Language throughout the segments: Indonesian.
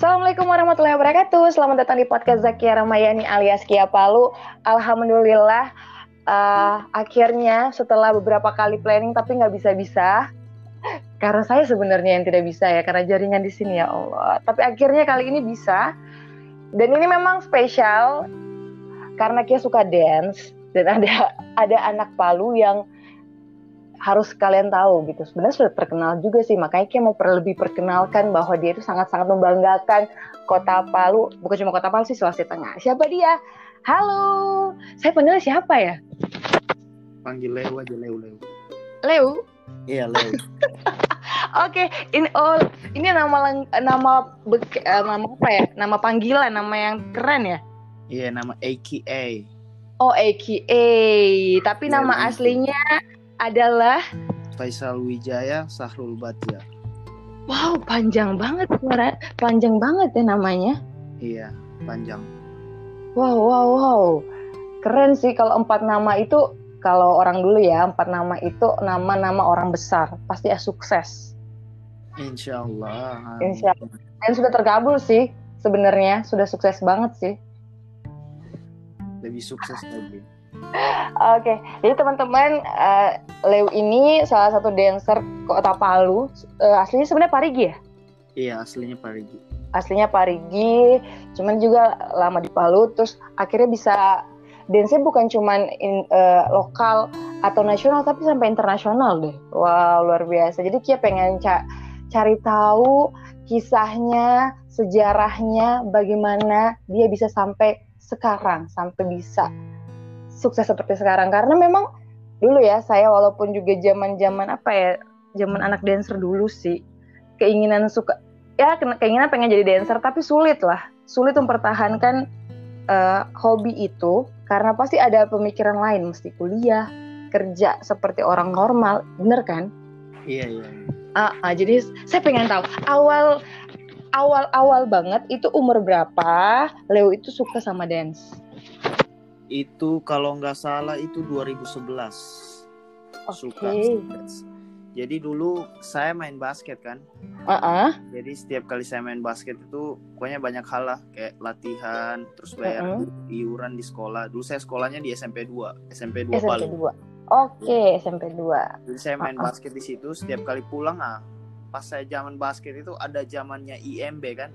Assalamualaikum warahmatullahi wabarakatuh. Selamat datang di podcast Zakia Ramayani alias Kia Palu. Alhamdulillah, uh, akhirnya setelah beberapa kali planning tapi nggak bisa-bisa. Karena saya sebenarnya yang tidak bisa ya, karena jaringan di sini ya Allah. Tapi akhirnya kali ini bisa. Dan ini memang spesial karena Kia suka dance dan ada ada anak Palu yang harus kalian tahu gitu. Sebenarnya sudah terkenal juga sih, makanya Kia mau lebih perkenalkan bahwa dia itu sangat-sangat membanggakan kota Palu, bukan cuma kota Palu sih, Sulawesi Tengah. Siapa dia? Halo, saya panggil siapa ya? Panggil Leo aja, Leo, Leo. Leo? Iya, Leo. Oke, okay, ini oh ini nama nama beke, uh, nama apa ya? Nama panggilan, nama yang keren ya? Iya, nama AKA. Oh, AKA. Tapi ya, nama aslinya adalah Faisal Wijaya Sahrul Batia. Wow, panjang banget suara, panjang banget ya namanya. Iya, panjang. Wow, wow, wow. Keren sih kalau empat nama itu kalau orang dulu ya empat nama itu nama-nama orang besar pasti ya sukses. Insya Allah. Insya Allah. Dan sudah terkabul sih sebenarnya sudah sukses banget sih. Lebih sukses lagi. Oke, okay. jadi teman-teman uh, Leo ini salah satu dancer kota Palu. Uh, aslinya sebenarnya Parigi ya? Iya, aslinya Parigi. Aslinya Parigi, cuman juga lama di Palu. Terus akhirnya bisa dance bukan cuman in, uh, lokal atau nasional, tapi sampai internasional deh. Wow, luar biasa. Jadi Kia pengen ca cari tahu kisahnya, sejarahnya, bagaimana dia bisa sampai sekarang, sampai bisa sukses seperti sekarang. Karena memang dulu ya saya walaupun juga zaman-zaman apa ya zaman anak dancer dulu sih keinginan suka ya keinginan pengen jadi dancer tapi sulit lah. Sulit mempertahankan uh, hobi itu karena pasti ada pemikiran lain mesti kuliah kerja seperti orang normal bener kan? Iya iya. Uh, uh, jadi saya pengen tahu awal awal awal banget itu umur berapa Leo itu suka sama dance itu kalau nggak salah itu 2011 okay. suka jadi dulu saya main basket kan. Uh -uh. jadi setiap kali saya main basket itu pokoknya banyak hal lah kayak latihan terus bayar uh -uh. iuran di sekolah. Dulu saya sekolahnya di SMP 2 SMP 2 SMP Palu. 2 oke okay, SMP 2 jadi saya main uh -uh. basket di situ setiap kali pulang ah pas saya zaman basket itu ada zamannya IMB kan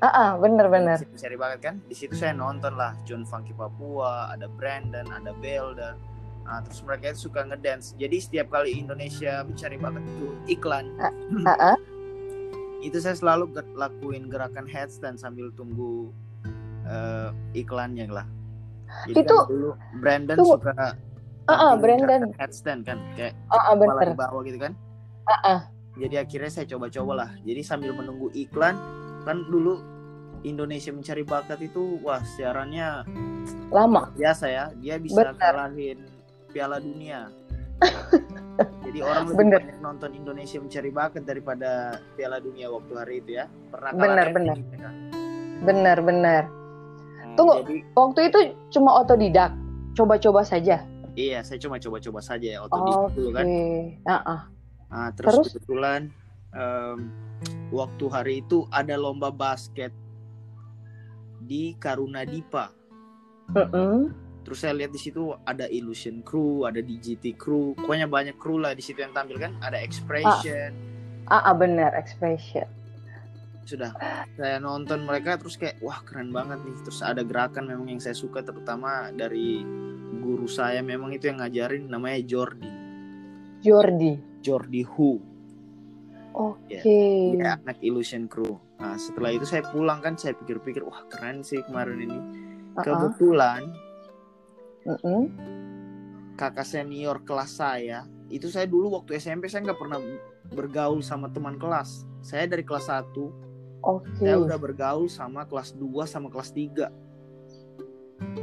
Ah, uh -uh, bener-bener. Seri banget kan. Di situ saya nonton lah John Funky Papua, ada Brandon, ada Belda. Nah, terus mereka itu suka ngedance. Jadi setiap kali Indonesia mencari bakat itu iklan, uh, uh -uh. itu saya selalu lakuin gerakan headstand sambil tunggu uh, iklannya lah. Jadi itu kan dulu Brandon itu, suka uh -uh, Brandon headstand kan, kayak uh -uh, kepala di bawah gitu kan. Uh -uh. Jadi akhirnya saya coba-coba lah. Jadi sambil menunggu iklan, kan dulu Indonesia mencari bakat itu wah siarannya lama biasa ya dia bisa Bener. kalahin Piala Dunia jadi orang lebih bener. banyak nonton Indonesia mencari bakat daripada Piala Dunia waktu hari itu ya pernah benar benar benar benar tunggu jadi, waktu itu cuma otodidak coba-coba saja iya saya cuma coba-coba saja ya otodidak okay. dulu kan uh -uh. Nah, terus, terus kebetulan um, waktu hari itu ada lomba basket di Karuna Dipa. Uh -uh. Terus saya lihat di situ ada Illusion Crew, ada DGT Crew, pokoknya banyak kru lah di situ yang tampil kan. Ada Expression. Ah, ah, ah benar Expression. Sudah, saya nonton mereka terus kayak wah keren banget nih. Terus ada gerakan memang yang saya suka terutama dari guru saya memang itu yang ngajarin namanya Jordi. Jordi. Jordi Hu Oke. Okay. Ya, anak Illusion Crew. Nah, setelah itu saya pulang kan saya pikir-pikir wah keren sih kemarin ini. Uh-uh. Kebetulan uh-uh. kakak senior kelas saya itu saya dulu waktu SMP saya nggak pernah bergaul sama teman kelas. Saya dari kelas 1 okay. saya udah bergaul sama kelas 2 sama kelas 3.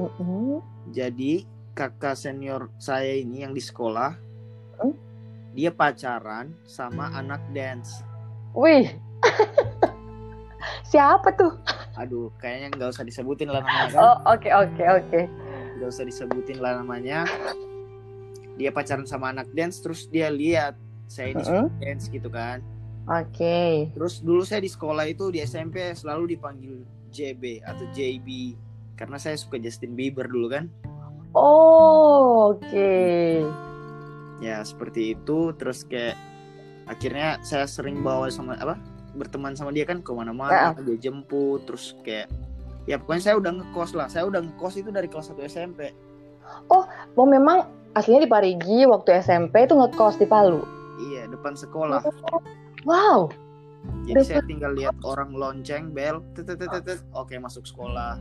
Uh-uh. Jadi kakak senior saya ini yang di sekolah? Dia pacaran sama anak dance. Wih, siapa tuh? Aduh, kayaknya nggak usah disebutin lah namanya. Kan? Oh, oke okay, oke okay, oke. Okay. Nggak usah disebutin lah namanya. Dia pacaran sama anak dance, terus dia lihat saya ini uh -huh. dance gitu kan. Oke. Okay. Terus dulu saya di sekolah itu di SMP selalu dipanggil JB atau JB karena saya suka Justin Bieber dulu kan. Oh, oke. Okay. Ya, seperti itu terus kayak akhirnya saya sering bawa sama apa? berteman sama dia kan ke mana-mana, dia jemput terus kayak ya pokoknya saya udah ngekos lah. Saya udah ngekos itu dari kelas 1 SMP. Oh, mau memang aslinya di Parigi waktu SMP itu ngekos di Palu. Iya, depan sekolah. Wow. Jadi saya tinggal lihat orang lonceng bel, oke masuk sekolah.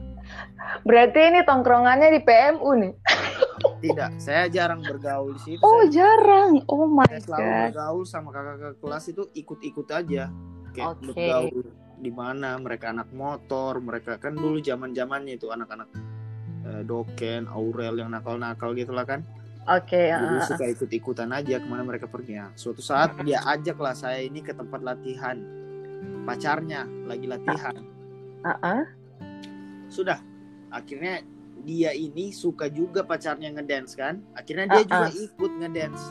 Berarti ini tongkrongannya di PMU nih. Tidak, saya jarang bergaul di situ. Oh, saya, jarang. Oh my saya selalu God. bergaul sama kakak-kakak kelas itu ikut-ikut aja. Kayak okay. bergaul di mana mereka anak motor, mereka kan dulu zaman-zamannya itu anak-anak eh, doken, Aurel yang nakal-nakal gitulah kan. Oke. Okay, Jadi uh, suka ikut-ikutan aja ke mana mereka pergi. Ya. Suatu saat dia ajak lah saya ini ke tempat latihan pacarnya lagi latihan. Uh, uh. Sudah. Akhirnya dia ini suka juga pacarnya ngedance kan. Akhirnya dia uh, uh. juga ikut ngedance.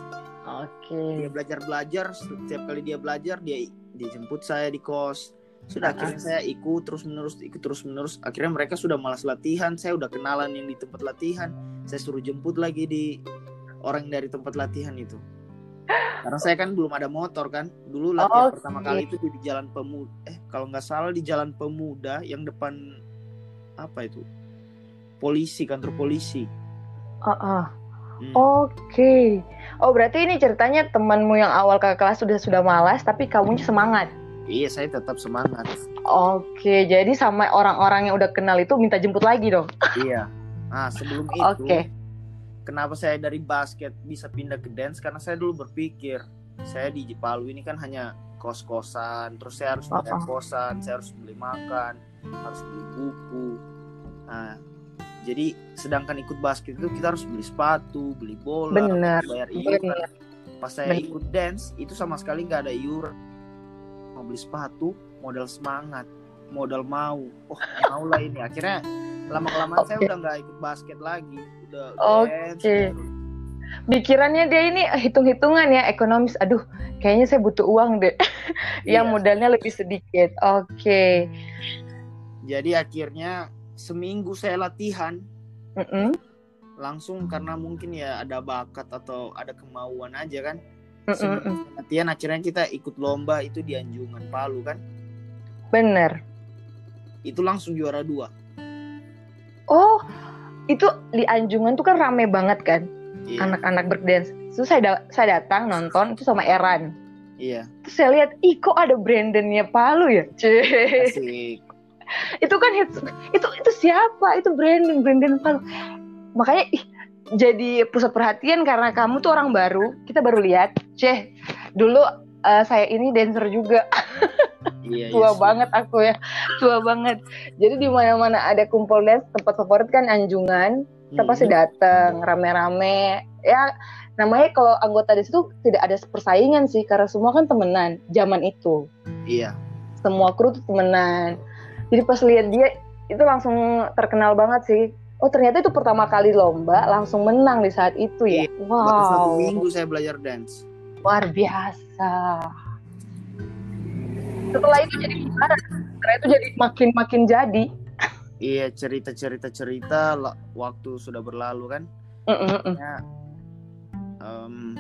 Oke. Okay. Dia belajar belajar. Setiap kali dia belajar dia dijemput saya di kos. Sudah uh. akhirnya saya ikut terus menerus ikut terus menerus. Akhirnya mereka sudah malas latihan. Saya udah kenalan yang di tempat latihan. Saya suruh jemput lagi di orang dari tempat latihan itu karena saya kan belum ada motor kan dulu latihan oh, pertama kali itu di jalan pemuda eh kalau nggak salah di jalan pemuda yang depan apa itu polisi kantor polisi uh -uh. Hmm. oke okay. oh berarti ini ceritanya temanmu yang awal ke kelas sudah sudah malas tapi kamu semangat iya saya tetap semangat. Oke jadi sama orang-orang yang udah kenal itu minta jemput lagi dong? Iya. Nah sebelum itu okay kenapa saya dari basket bisa pindah ke dance? Karena saya dulu berpikir saya di Palu ini kan hanya kos-kosan terus saya harus bayar kosan saya harus beli makan harus beli buku. Nah jadi sedangkan ikut basket itu kita harus beli sepatu beli bola Bener. bayar iuran pas saya Bener. ikut dance itu sama sekali nggak ada iuran mau beli sepatu modal semangat modal mau oh mau lah ini akhirnya lama kelamaan okay. saya udah nggak ikut basket lagi Oke. Okay. Pikirannya dia ini hitung-hitungan ya ekonomis. Aduh, kayaknya saya butuh uang deh. yang iya. modalnya lebih sedikit. Oke. Okay. Jadi akhirnya seminggu saya latihan. Mm -mm. Langsung karena mungkin ya ada bakat atau ada kemauan aja kan. Latihan akhirnya kita ikut lomba itu di Anjungan Palu kan. Bener. Itu langsung juara dua. Oh, itu di Anjungan tuh kan rame banget kan iya. anak-anak breakdance terus saya da saya datang nonton itu sama Eran iya terus saya lihat ih kok ada Brandonnya Palu ya Cih. itu kan hits, itu itu siapa itu Brandon Brandon Palu makanya ih, jadi pusat perhatian karena kamu tuh orang baru. Kita baru lihat. Ceh dulu uh, saya ini dancer juga. Iya, tua yes, iya banget aku ya. Tua banget. Jadi di mana mana ada kumpul dance tempat favorit kan anjungan. Kita pasti hmm. datang rame-rame. Ya namanya kalau anggota di situ tidak ada persaingan sih karena semua kan temenan zaman itu. Iya. Semua kru tuh temenan. Jadi pas lihat dia itu langsung terkenal banget sih oh ternyata itu pertama kali lomba langsung menang di saat itu ya? Iya. wow. Baru satu minggu saya belajar dance. Luar biasa. Setelah itu jadi gimana? Setelah itu jadi makin makin jadi? Iya cerita cerita cerita waktu sudah berlalu kan? Mm -mm. ya, um,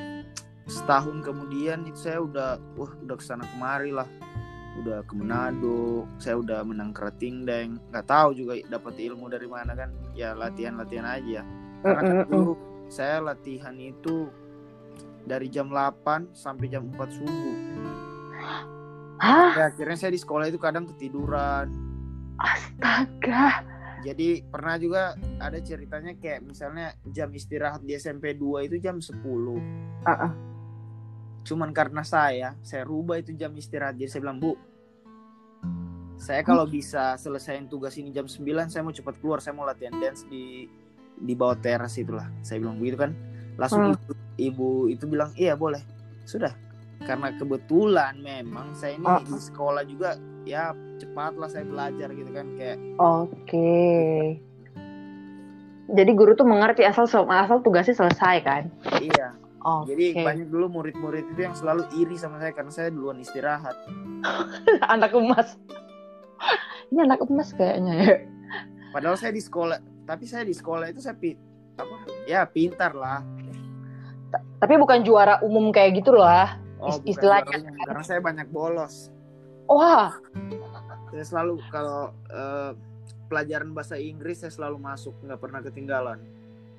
setahun kemudian itu saya udah wah udah ke sana kemari lah udah ke Manado saya udah menang kerating deng nggak tahu juga dapat ilmu dari mana kan ya latihan latihan aja karena kan dulu saya latihan itu dari jam 8 sampai jam 4 subuh Hah? Ya, akhirnya saya di sekolah itu kadang ketiduran. Astaga. Jadi pernah juga ada ceritanya kayak misalnya jam istirahat di SMP 2 itu jam 10. Uh -uh. Cuman karena saya, saya rubah itu jam istirahat. Jadi saya bilang, "Bu, saya kalau bisa selesaiin tugas ini jam 9, saya mau cepat keluar, saya mau latihan dance di di bawah teras itulah." Saya bilang begitu kan. Langsung hmm. ibu, ibu itu bilang, "Iya, boleh." Sudah, karena kebetulan memang saya ini oh. di sekolah juga ya cepatlah saya belajar gitu kan kayak oke okay. jadi guru tuh mengerti asal asal tugasnya selesai kan iya Oke. Jadi banyak dulu murid-murid itu yang selalu iri sama saya karena saya duluan istirahat. anak emas. Ini anak emas kayaknya ya. Padahal saya di sekolah, tapi saya di sekolah itu saya pi, apa? Ya pintar lah. Tapi bukan juara umum kayak gitu lah. Oh, istilahnya umum, karena saya banyak bolos. Wah, Saya selalu kalau eh, pelajaran bahasa Inggris saya selalu masuk, nggak pernah ketinggalan.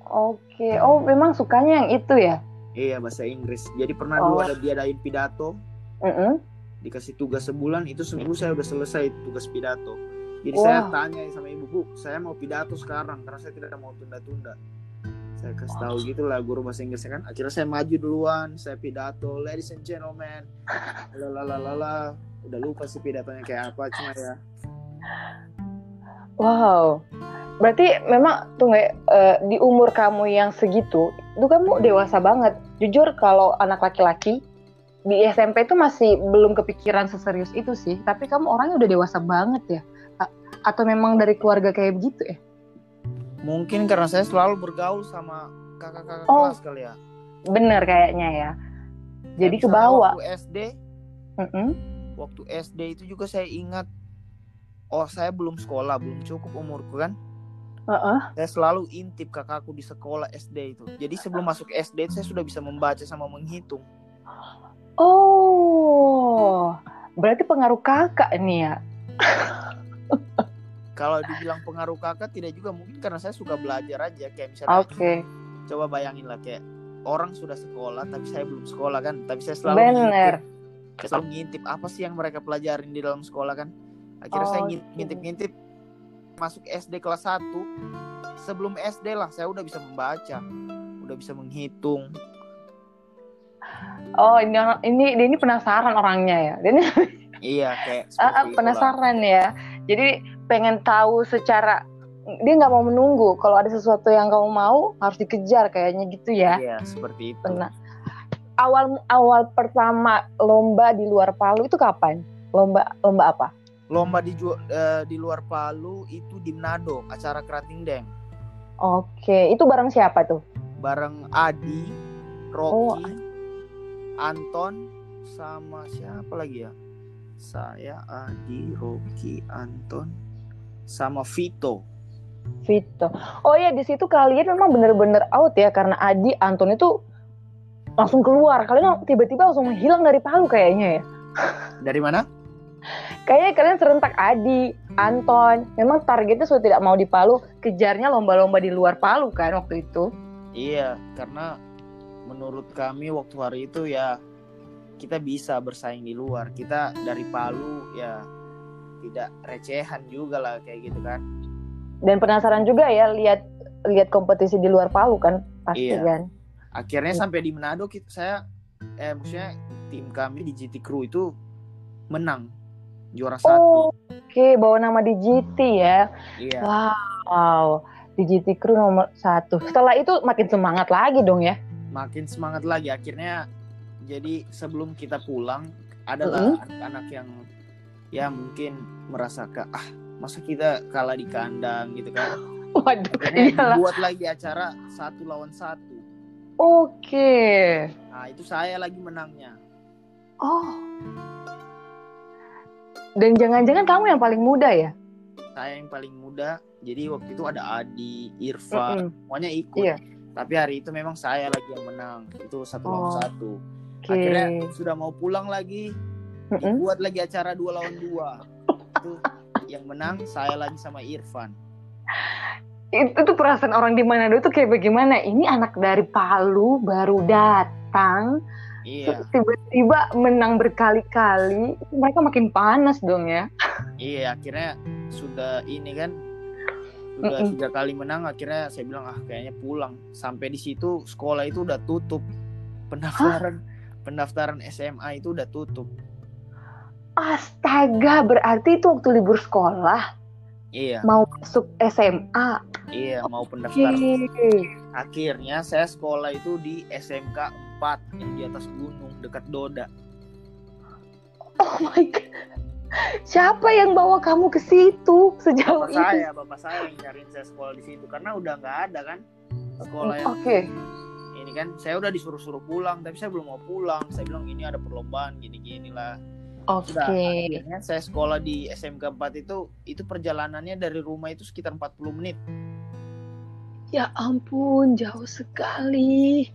oke. Oh, memang sukanya yang itu ya? Iya bahasa Inggris. Jadi pernah Oh. dulu ada diadain pidato, Mm-mm. dikasih tugas sebulan itu seminggu saya udah selesai tugas pidato. Jadi Wah. saya tanya sama ibu bu, saya mau pidato sekarang karena saya tidak mau tunda-tunda. Saya kasih tahu gitu lah guru bahasa Inggrisnya kan. Akhirnya saya maju duluan, saya pidato, ladies and gentlemen, lalalala, udah lupa sih pidatonya kayak apa cuma ya. Wow. Berarti memang ya, eh, di umur kamu yang segitu, itu kamu dewasa banget. Jujur kalau anak laki-laki di SMP itu masih belum kepikiran seserius itu sih. Tapi kamu orangnya udah dewasa banget ya. A- Atau memang dari keluarga kayak begitu ya? Mungkin karena saya selalu bergaul sama kakak-kakak Oh. kelas kali ya. Bener kayaknya ya. Jadi ke bawah. Waktu SD, Mm-mm. waktu SD itu juga saya ingat oh saya belum sekolah belum cukup umurku kan? Heeh. saya selalu intip kakakku di sekolah SD itu. Jadi sebelum masuk SD saya sudah bisa membaca sama menghitung. Oh, berarti pengaruh kakak nih ya? kalau dibilang pengaruh kakak tidak juga mungkin karena saya suka belajar aja kayak misalnya Oke, coba bayangin lah kayak orang sudah sekolah tapi saya belum sekolah kan? Tapi saya selalu bener. ngintip, saya selalu ngintip apa sih yang mereka pelajarin di dalam sekolah kan akhirnya saya Oh, ngin- ngintip-ngintip masuk SD kelas 1 sebelum SD lah saya udah bisa membaca udah bisa menghitung Oh, ini ini dia ini penasaran orangnya ya. Dia ini iya kayak ah, seperti itulah. penasaran ya. Jadi pengen tahu secara dia nggak mau menunggu. Kalau ada sesuatu yang kamu mau harus dikejar kayaknya gitu ya. iya seperti itu Benar. Awal awal pertama lomba di luar Palu itu kapan? Lomba lomba apa? Lomba di eh, di luar Palu itu di Manado acara kerating deng Oke, itu bareng siapa tuh? bareng Adi Oh, Rocky Anton sama siapa lagi ya saya Adi Rocky Anton sama Vito Vito. Oh ya di situ kalian memang bener-bener out ya karena Adi Anton itu langsung keluar. Kalian tiba-tiba langsung menghilang dari Palu kayaknya ya. dari mana Kayaknya kalian serentak Adi, Anton. Memang targetnya sudah tidak mau di Palu, kejarnya lomba-lomba di luar Palu kan waktu itu. Iya, karena menurut kami waktu hari itu ya kita bisa bersaing di luar. Kita dari Palu ya tidak recehan juga lah kayak gitu kan. Dan penasaran juga ya lihat lihat kompetisi di luar Palu kan pasti Iya. kan. Akhirnya sampai di Manado kita saya eh maksudnya tim kami di GT Crew itu menang juara satu. Oh, oke bawa nama di GT ya. Iya. Wow, di GT Crew nomor satu. Setelah itu makin semangat lagi dong ya. Makin semangat lagi akhirnya jadi sebelum kita pulang adalah anak-anak yang ya mungkin merasa ke ah masa kita kalah di kandang gitu kan. Waduh, Akhirnya iyalah. dibuat lagi acara satu lawan satu. Oke. Nah itu saya lagi menangnya. Oh. Dan jangan-jangan kamu yang paling muda ya? Saya yang paling muda. Jadi waktu itu ada Adi, Irfan, Mm-mm. semuanya ikut. Iya. Tapi hari itu memang saya lagi yang menang. Itu satu lawan Oh, satu. Oke. Akhirnya sudah mau pulang lagi, Mm-mm. buat lagi acara dua lawan dua. itu yang menang saya lagi sama Irfan. itu tuh perasaan orang di Manado tuh kayak bagaimana? Ini anak dari Palu baru datang, Iya, tiba-tiba menang berkali-kali, mereka makin panas dong ya. iya. Akhirnya sudah ini kan sudah Mm-mm. tiga kali menang. Akhirnya saya bilang ah kayaknya pulang. Sampai di situ sekolah itu udah tutup. Pendaftaran pendaftaran SMA itu udah tutup. Astaga, berarti itu waktu libur sekolah Iya, mau masuk SMA. iya mau pendaftaran. Akhirnya saya sekolah itu di SMK 4 yang di atas gunung dekat Doda. Oh my god. Siapa yang bawa kamu ke situ sejauh Bapak itu? saya, bapak saya yang nyariin saya sekolah di situ karena udah nggak ada kan sekolah yang Oke. ini ini kan saya udah disuruh-suruh pulang tapi saya belum mau pulang saya bilang ini ada perlombaan gini-gini lah Oke. Sudah, akhirnya saya sekolah di SMK 4 itu itu perjalanannya dari rumah itu sekitar 40 menit. Ya ampun, jauh sekali.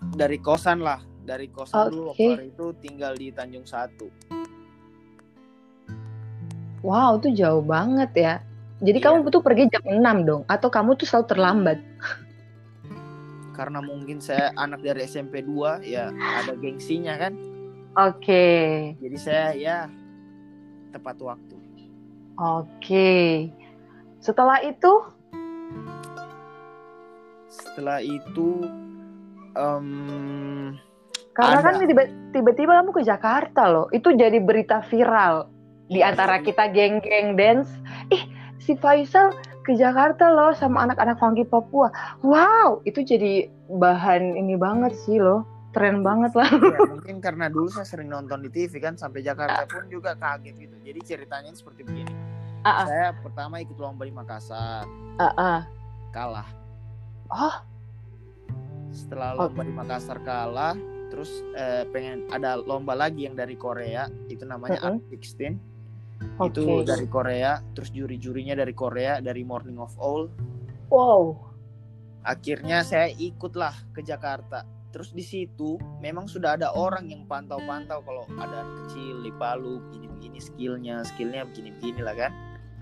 Dari kosan lah, dari kosan Oke. dulu waktu itu tinggal di Tanjung Satu. Wow, itu jauh banget ya. Jadi Iya. kamu tuh pergi jam 6 dong atau kamu tuh selalu terlambat? Karena mungkin saya anak dari SMP 2 ya ada gengsinya kan. Oke. Jadi saya ya tepat waktu. Oke. Setelah itu Setelah itu em, karena Ada. kan tiba- tiba-tiba kamu ke Jakarta loh. Itu jadi berita viral di Iya, antara kita geng-geng dance. Ih, si Faisal ke Jakarta loh sama anak-anak funky Papua. Wow, itu jadi bahan ini banget sih loh. Keren banget lah. ya, mungkin karena dulu saya sering nonton di TV kan sampai Jakarta pun juga kaget gitu. Jadi ceritanya seperti begini. Ah, ah. Saya pertama ikut lomba di Makassar, Ah, ah. kalah. Oh, Setelah lomba di Makassar kalah, terus eh, pengen ada lomba lagi yang dari Korea, itu namanya Mm-mm. Art 16. oke. Itu dari Korea, terus juri-jurinya dari Korea, dari Morning of All. Wow. Akhirnya saya ikutlah ke Jakarta. Terus di situ memang sudah ada orang yang pantau-pantau kalau ada anak kecil di Palu begini-begini skillnya, skillnya begini-begini lah kan.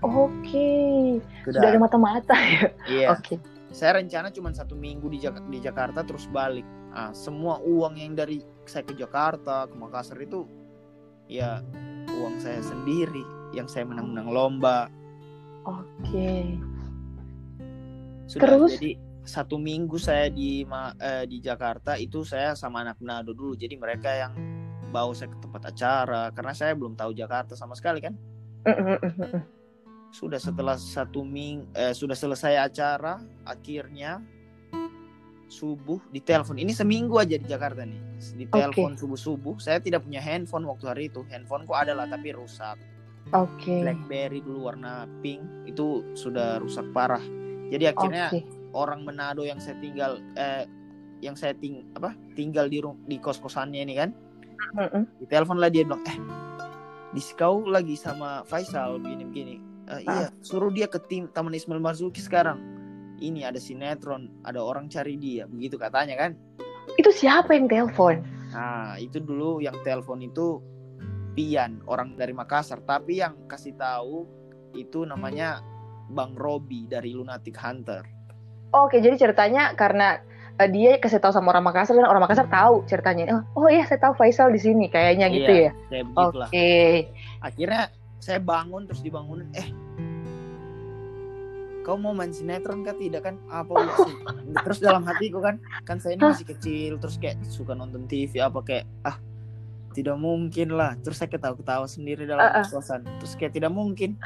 Oke. Sudah, Sudah ada mata-mata ya. iya. Oke. Saya rencana cuma satu minggu di, Jak- di Jakarta terus balik. Ah, semua uang yang dari saya ke Jakarta ke Makassar itu ya uang saya sendiri yang saya menang-menang lomba. Oke. Sudah Terus? jadi satu minggu saya di Ma- eh, di Jakarta itu saya sama anak Manado dulu. Jadi mereka yang bawa saya ke tempat acara karena saya belum tahu Jakarta sama sekali kan. Mm, mm. Sudah setelah satu ming eh, sudah selesai acara akhirnya subuh ditelepon. Ini seminggu aja di Jakarta nih. Ditelepon subuh-subuh. Saya tidak punya handphone waktu hari itu. Handphoneku ada lah tapi rusak. Oke. BlackBerry dulu warna pink itu sudah rusak parah. Jadi akhirnya Oke. orang Manado yang saya tinggal eh yang saya ting apa tinggal di di kos kosannya ini kan Mm, mm. di telepon lah dia bilang eh di kau lagi sama Faisal begini begini "Eh, iya suruh dia ke tim Taman Ismail Marzuki sekarang ini ada sinetron ada orang cari dia begitu katanya kan Itu siapa yang telepon? nah itu dulu yang telepon itu Pian orang dari Makassar tapi yang kasih tahu itu namanya Bang Robi dari Lunatic Hunter Oke, jadi ceritanya karena eh, dia kasih tahu sama orang Makassar dan orang Makassar tahu ceritanya. Oh, oh iya, saya tahu Faisal di sini kayaknya gitu Iya, ya. Oke. akhirnya saya bangun terus dibangunin. Eh kau mau main sinetron kah? Tidak kan? Apa sih? Terus dalam hatiku kan kan saya ini masih kecil terus kayak suka nonton TV apa kayak ah tidak mungkin lah. Terus saya ketawa-ketawa sendiri dalam ah. kosan terus kayak tidak mungkin.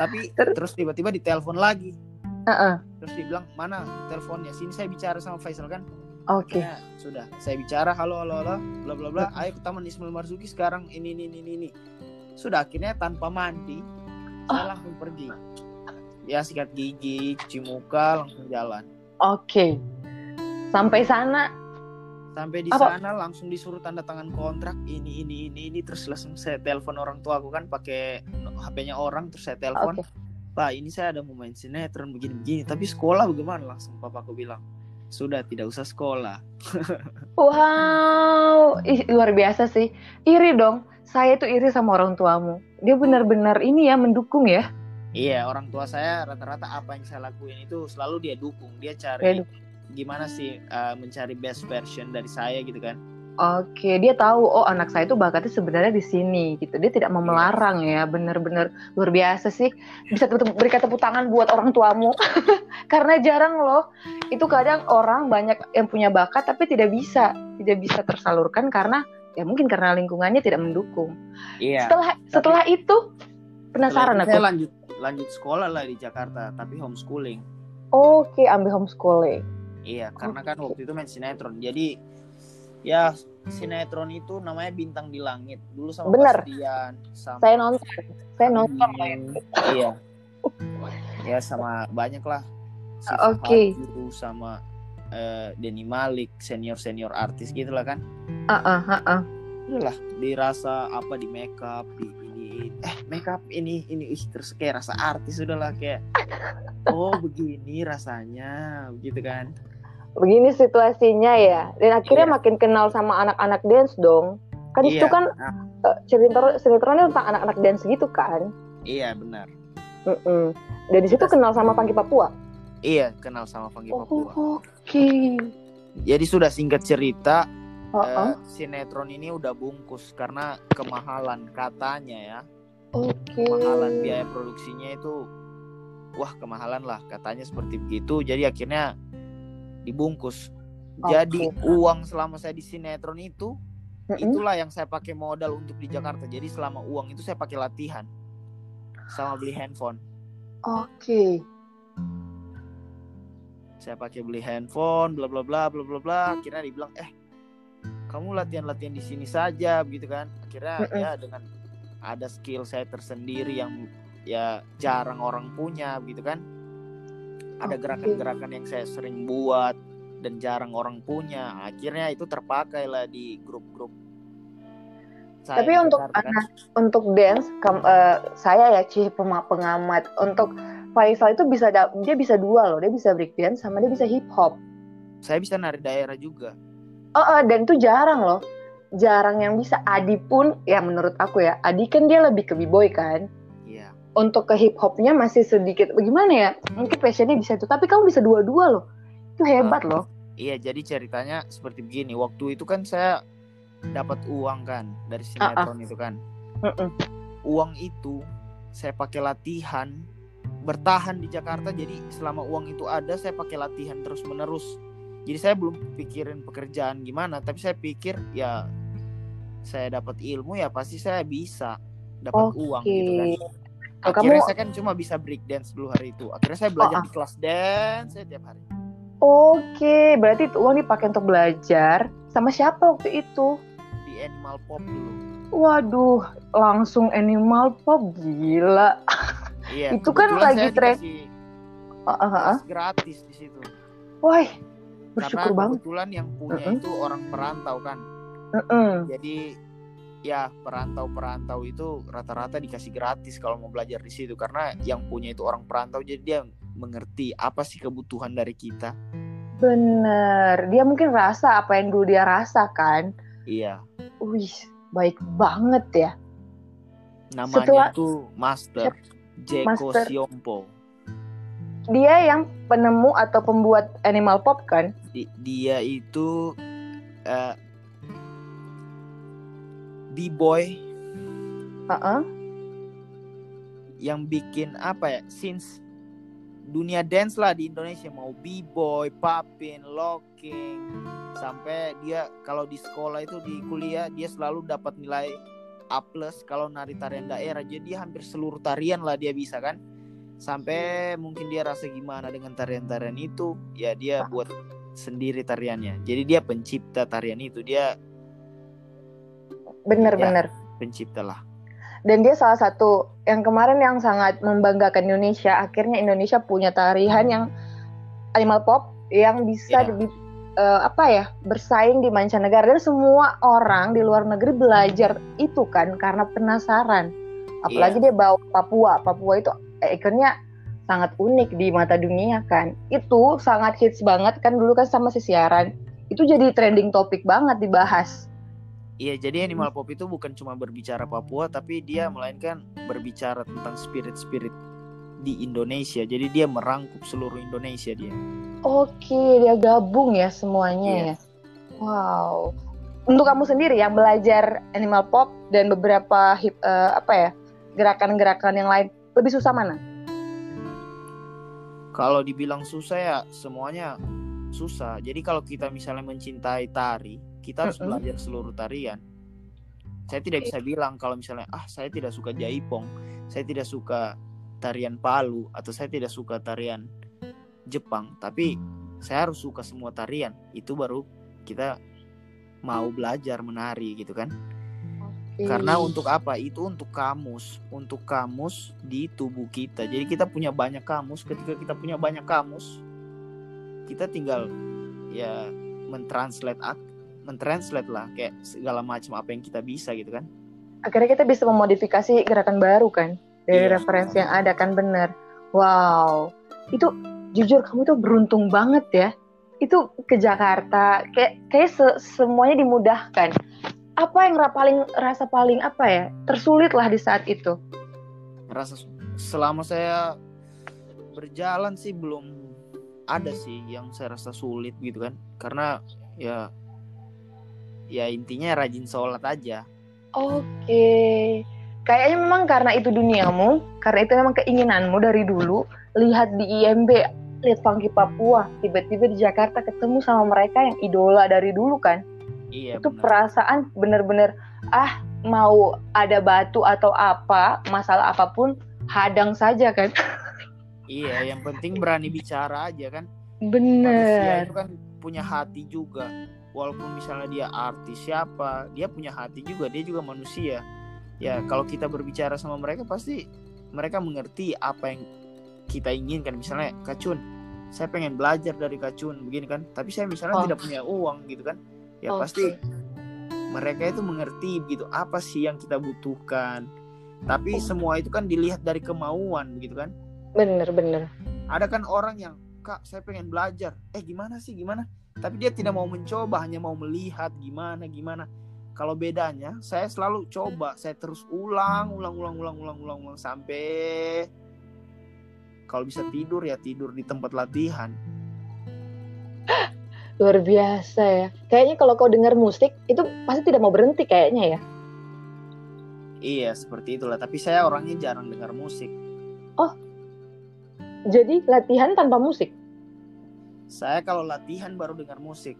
Tapi Ter- terus tiba-tiba ditelepon lagi. Heeh. terus dibilang mana teleponnya? Sini saya bicara sama Faisal kan? Oke. Akhirnya sudah saya bicara. Halo halo halo. Bla bla bla. Ayo ke Taman Ismail Marzuki sekarang. Ini ini ini ini sudah akhirnya tanpa mandi saya langsung pergi ya sikat gigi cuci muka langsung jalan Oke. Sampai sana sampai di Apa? sana langsung disuruh tanda tangan kontrak ini ini ini ini terus langsung saya telepon orang tua aku kan pakai HP-nya orang terus saya telepon Oke. Pak ini saya ada mau main sinetron begini begini tapi sekolah bagaimana langsung papaku bilang sudah tidak usah sekolah Wow, ih, luar biasa sih. Iri dong. Saya tuh iri sama orang tuamu. Dia benar-benar ini ya mendukung ya. Iya, orang tua saya rata-rata apa yang saya lakuin itu selalu dia dukung. Dia Dia cari gimana sih uh, mencari best version dari saya gitu kan. Oke, dia tahu oh anak saya itu bakatnya sebenarnya di sini gitu. Dia tidak mau Iya. melarang ya. Benar-benar luar biasa sih. Bisa berikan tepuk tangan buat orang tuamu. Karena jarang loh. Itu kadang orang banyak yang punya bakat tapi tidak bisa, tidak bisa tersalurkan karena ya mungkin karena lingkungannya tidak mendukung. Iya. Setelah setelah itu penasaran Saya aku. lanjut lanjut sekolah lah di Jakarta, tapi homeschooling. Oke, ambil homeschooling. Iya, karena kan Oke. waktu itu main sinetron. Jadi ya sinetron itu namanya Bintang di Langit. Dulu sama Bener. Bastian, sama Saya nonton. Saya nonton. Iya. Ya sama banyak lah. Oke. Fahadu sama uh, Denny Malik senior senior artis gitulah kan? Ah uh, uh, uh, uh. lah dirasa apa di makeup di ini eh makeup ini ini ih, terus kayak rasa artis udahlah kayak oh begini rasanya begitu kan? Begini situasinya ya. Dan akhirnya iya. makin kenal sama anak-anak dance dong. Kan iya. itu kan uh, cerita sinetronnya tentang anak-anak dance gitu kan? Iya benar. Mm -mm. dan di situ kenal sama Pangki Papua. Iya kenal sama Pangki oh, Papua oke okay. jadi sudah singkat cerita uh -uh. Uh, sinetron ini udah bungkus karena kemahalan katanya ya Oke. Okay. Kemahalan biaya produksinya itu wah kemahalan lah katanya seperti begitu. Jadi akhirnya dibungkus. Okay. Jadi uang selama saya di sinetron itu mm-hmm. itulah yang saya pakai modal untuk di Jakarta. Jadi selama uang itu saya pakai latihan sama beli handphone. Oke. Okay. Saya pakai beli handphone, bla bla bla bla bla bla. Akhirnya dibilang, eh kamu latihan-latihan di sini saja, begitu kan? Akhirnya ya dengan ada skill saya tersendiri yang ya jarang orang punya, gitu kan? ada gerakan-gerakan yang saya sering buat dan jarang orang punya akhirnya itu terpakai lah di grup-grup tapi untuk kan. untuk dance kam, uh, saya ya cih pengamat untuk Faisal itu bisa dia bisa dua loh dia bisa break dance sama dia bisa hip hop. Saya bisa nari daerah juga. Oh uh, dan itu jarang loh. Jarang yang bisa. Adi pun ya menurut aku ya Adi kan dia lebih ke b-boy kan? Untuk ke hip hopnya masih sedikit bagaimana ya? Mungkin passionnya bisa itu. Tapi kamu bisa dua-dua loh. Itu hebat uh, loh. iya jadi ceritanya seperti begini. Waktu itu kan saya dapat uang kan dari sinetron uh -uh. itu kan. Uh -uh. uang itu saya pakai latihan bertahan di Jakarta jadi selama uang itu ada saya pakai latihan terus menerus jadi saya belum pikirin pekerjaan gimana tapi saya pikir ya saya dapat ilmu ya pasti saya bisa dapat okay. uang gitu kan. Akhirnya kamu... saya kan cuma bisa break dance dulu hari itu. Akhirnya saya belajar oh, di kelas dance saya tiap hari. Oke berarti itu uang dipakai untuk belajar sama siapa waktu itu? Di Animal Pop dulu. Waduh langsung Animal Pop gila iya, itu kan lagi tren uh, uh, uh. gratis di situ wah bersyukur Karena banget kebetulan yang punya uh -uh. itu orang perantau kan uh -uh. jadi ya perantau-perantau itu rata-rata dikasih gratis kalau mau belajar di situ karena yang punya itu orang perantau jadi dia mengerti apa sih kebutuhan dari kita. Bener, dia mungkin rasa apa yang dulu dia rasakan. Iya. Wih, baik banget ya. Namanya Setelah... tuh Master Jeko Master... Siompo. Dia yang penemu atau pembuat Animal Pop kan? dia itu uh, b-boy uh-uh. yang bikin apa ya since dunia dance lah di Indonesia mau b-boy, papin, locking sampai dia kalau di sekolah itu di kuliah dia selalu dapat nilai A plus kalau nari tarian daerah jadi hampir seluruh tarian lah dia bisa kan sampai mungkin dia rasa gimana dengan tarian-tarian itu ya dia buat sendiri tariannya jadi dia pencipta tarian itu dia Bener-bener. Ya, pencipta lah. Dan dia salah satu yang kemarin yang sangat membanggakan Indonesia. Akhirnya Indonesia punya tarian yang animal pop yang bisa yeah. Uh, apa ya bersaing di mancanegara dan semua orang di luar negeri belajar itu kan karena penasaran. Apalagi yeah. dia bawa Papua. Papua itu ikonnya sangat unik di mata dunia kan. Itu sangat hits banget kan dulu kan sama si siaran. Itu jadi trending topik banget dibahas. Iya, jadi Animal Pop itu bukan cuma berbicara Papua, tapi dia melainkan berbicara tentang spirit-spirit di Indonesia. Jadi dia merangkup seluruh Indonesia dia. Oke, dia gabung ya semuanya iya. ya. Wow. Untuk kamu sendiri yang belajar Animal Pop dan beberapa hip, uh, apa ya gerakan-gerakan yang lain, lebih susah mana? Kalau dibilang susah ya semuanya susah. Jadi kalau kita misalnya mencintai tari, kita harus belajar seluruh tarian saya tidak bisa bilang kalau misalnya ah saya tidak suka jaipong saya tidak suka tarian palu atau saya tidak suka tarian Jepang tapi saya harus suka semua tarian. Itu baru kita mau belajar menari gitu kan. Karena untuk apa? Itu untuk kamus untuk kamus di tubuh kita. Jadi kita punya banyak kamus. Ketika kita punya banyak kamus kita tinggal ya mentranslate mentranslate lah kayak segala macam apa yang kita bisa gitu kan. Akhirnya kita bisa memodifikasi gerakan baru kan dari iya. referensi yang ada kan bener. Wow. Itu jujur kamu tuh beruntung banget ya. Itu ke Jakarta kayak kayak se semuanya dimudahkan. Apa yang paling rasa paling apa ya? Tersulit lah di saat itu. Rasa selama saya berjalan sih belum ada sih yang saya rasa sulit gitu kan. Karena ya ya intinya rajin sholat aja. Oke. Kayaknya memang karena itu duniamu karena itu memang keinginanmu dari dulu. Lihat di IMB lihat Funky Papua tiba-tiba di Jakarta ketemu sama mereka yang idola dari dulu kan? Iya, itu bener. perasaan bener-bener ah mau ada batu atau apa masalah apa pun hadang saja kan? Iya yang penting berani bicara aja kan? Bener itu kan punya hati juga. Walaupun misalnya dia artis siapa dia punya hati juga dia juga manusia. Ya kalau kita berbicara sama mereka pasti mereka mengerti apa yang kita inginkan. Misalnya kacun saya pengen belajar dari kacun begini kan. Tapi saya misalnya oh. tidak punya uang gitu kan. Ya okay. pasti mereka itu mengerti gitu apa sih yang kita butuhkan. Tapi oh. semua itu kan dilihat dari kemauan gitu kan. Bener bener. Ada kan orang yang kak saya pengen belajar. Eh gimana sih gimana? Tapi dia tidak mau mencoba hanya mau melihat gimana gimana. Kalau bedanya saya selalu coba saya terus ulang ulang ulang ulang ulang ulang, ulang sampai kalau bisa tidur ya tidur di tempat latihan. Luar biasa ya. Kayaknya kalau kau dengar musik itu pasti tidak mau berhenti kayaknya ya. Iya seperti itulah. Tapi saya orangnya jarang dengar musik. Oh. Jadi latihan tanpa musik? Saya kalau latihan baru dengar musik.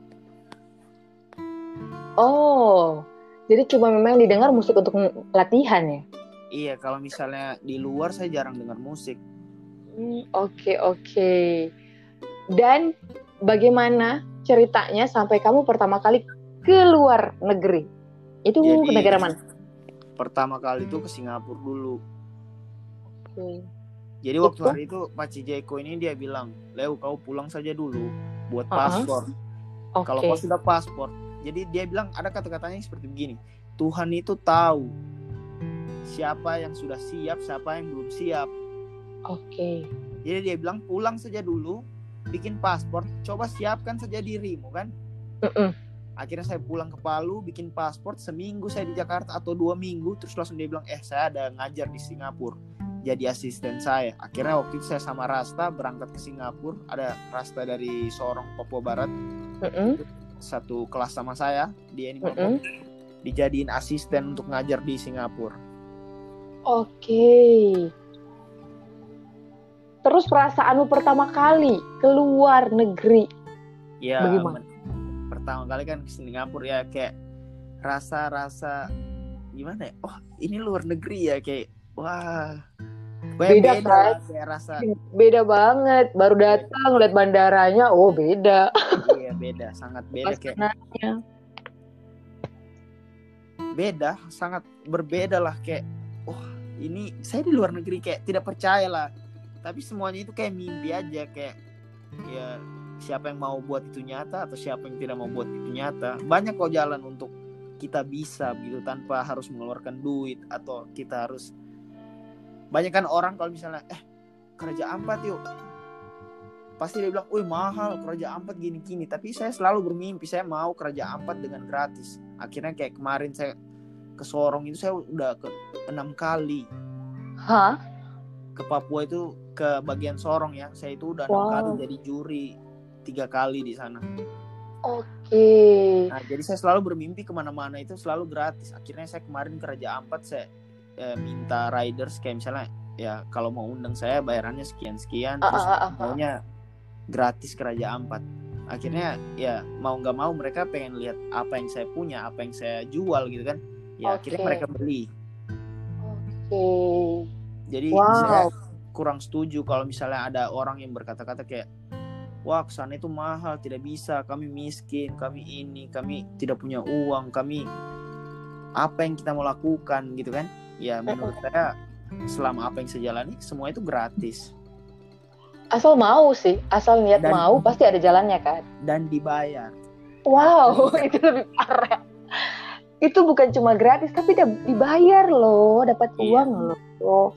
Oh. Jadi cuma memang didengar musik untuk latihan ya? Iya kalau misalnya di luar saya jarang dengar musik Hmm, oke oke. Dan bagaimana ceritanya sampai kamu pertama kali ke luar negeri? Itu Jadi, ke negara mana? Pertama kali itu ke Singapura dulu. Oke. Jadi waktu itu? hari itu Pak Cijeko ini dia bilang, Leo kau pulang saja dulu buat paspor. Uh -huh. okay. Kalau kau sudah paspor, jadi dia bilang ada kata-katanya seperti begini, Tuhan itu tahu siapa yang sudah siap, siapa yang belum siap. Oke. Okay. Jadi dia bilang pulang saja dulu, bikin paspor, coba siapkan saja dirimu kan. Uh -uh. Akhirnya saya pulang ke Palu, bikin paspor, seminggu saya di Jakarta atau dua minggu, terus langsung dia bilang, eh saya ada ngajar di Singapura, jadi asisten saya. Akhirnya waktu itu saya sama Rasta berangkat ke Singapura, ada Rasta dari Sorong, Papua Barat, uh -uh. satu kelas sama saya, dia ini uh -uh. dijadiin asisten untuk ngajar di Singapura. Oke. Okay. Terus perasaanmu pertama kali keluar negeri? Ya, bagaimana? Pertama kali kan ke Singapura ya kayak rasa-rasa gimana ya? Oh, ini luar negeri ya kayak wah. Beda, beda kan? Kayak rasa beda banget. Baru datang lihat bandaranya, oh beda. Iya, beda, sangat beda kayak. Beda, sangat berbeda lah kayak oh, ini saya di luar negeri kayak tidak percaya lah tapi semuanya itu kayak mimpi aja kayak ya siapa yang mau buat itu nyata atau siapa yang tidak mau buat itu nyata banyak kok jalan untuk kita bisa gitu tanpa harus mengeluarkan duit atau kita harus banyak kan orang kalau misalnya eh kerja ampat yuk pasti dia bilang, wih mahal kerja ampat gini-gini. Tapi saya selalu bermimpi saya mau kerja ampat dengan gratis. Akhirnya kayak kemarin saya ke Sorong itu saya udah ke enam kali. Hah? Ke Papua itu ke bagian Sorong ya. Saya itu udah wow. kali jadi juri tiga kali di sana. Oke. Okay. Nah, jadi saya selalu bermimpi ke mana-mana itu selalu gratis. Akhirnya saya kemarin ke Raja Ampat saya eh, minta riders kayak misalnya ya kalau mau undang saya bayarannya sekian sekian, uh, terus uh, uh, uh. maunya gratis ke Raja Ampat. Akhirnya ya mau nggak mau mereka pengen lihat apa yang saya punya, apa yang saya jual gitu kan. Ya okay. akhirnya mereka beli. Oke. Okay. Jadi wow. saya kurang setuju kalau misalnya ada orang yang berkata-kata kayak wah ke sana itu mahal tidak bisa kami miskin kami ini kami tidak punya uang kami apa yang kita mau lakukan gitu kan? Ya menurut saya selama apa yang saya jalani semua itu gratis. Asal mau sih asal niat Dan- mau pasti ada jalannya kan? Dan dibayar. wow itu lebih parah. Itu bukan cuma gratis tapi dibayar loh dapat Iya. uang loh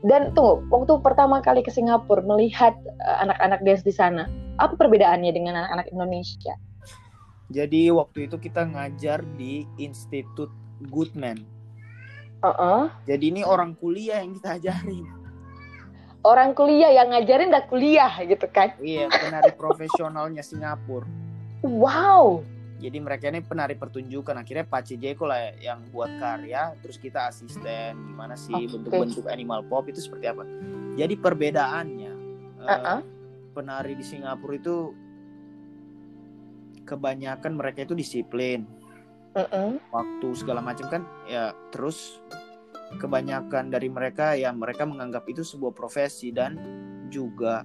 dan tunggu waktu pertama kali ke Singapura melihat eh, anak-anak dance di sana apa perbedaannya dengan anak-anak Indonesia Jadi waktu itu kita ngajar di Institut Goodman. Heeh. Jadi ini orang kuliah yang kita ajarin. orang kuliah yang ngajarin udah kuliah gitu kan Iya, penari profesionalnya Singapura. wow Jadi mereka ini penari pertunjukan. Akhirnya Pak Cijeko lah yang buat karya, terus kita asisten gimana sih Oke. bentuk-bentuk animal pop itu seperti apa. Jadi perbedaannya eh, Uh-uh. penari di Singapura itu kebanyakan mereka itu disiplin. Mm-mm. waktu segala macam kan ya terus kebanyakan dari mereka ya mereka menganggap itu sebuah profesi dan juga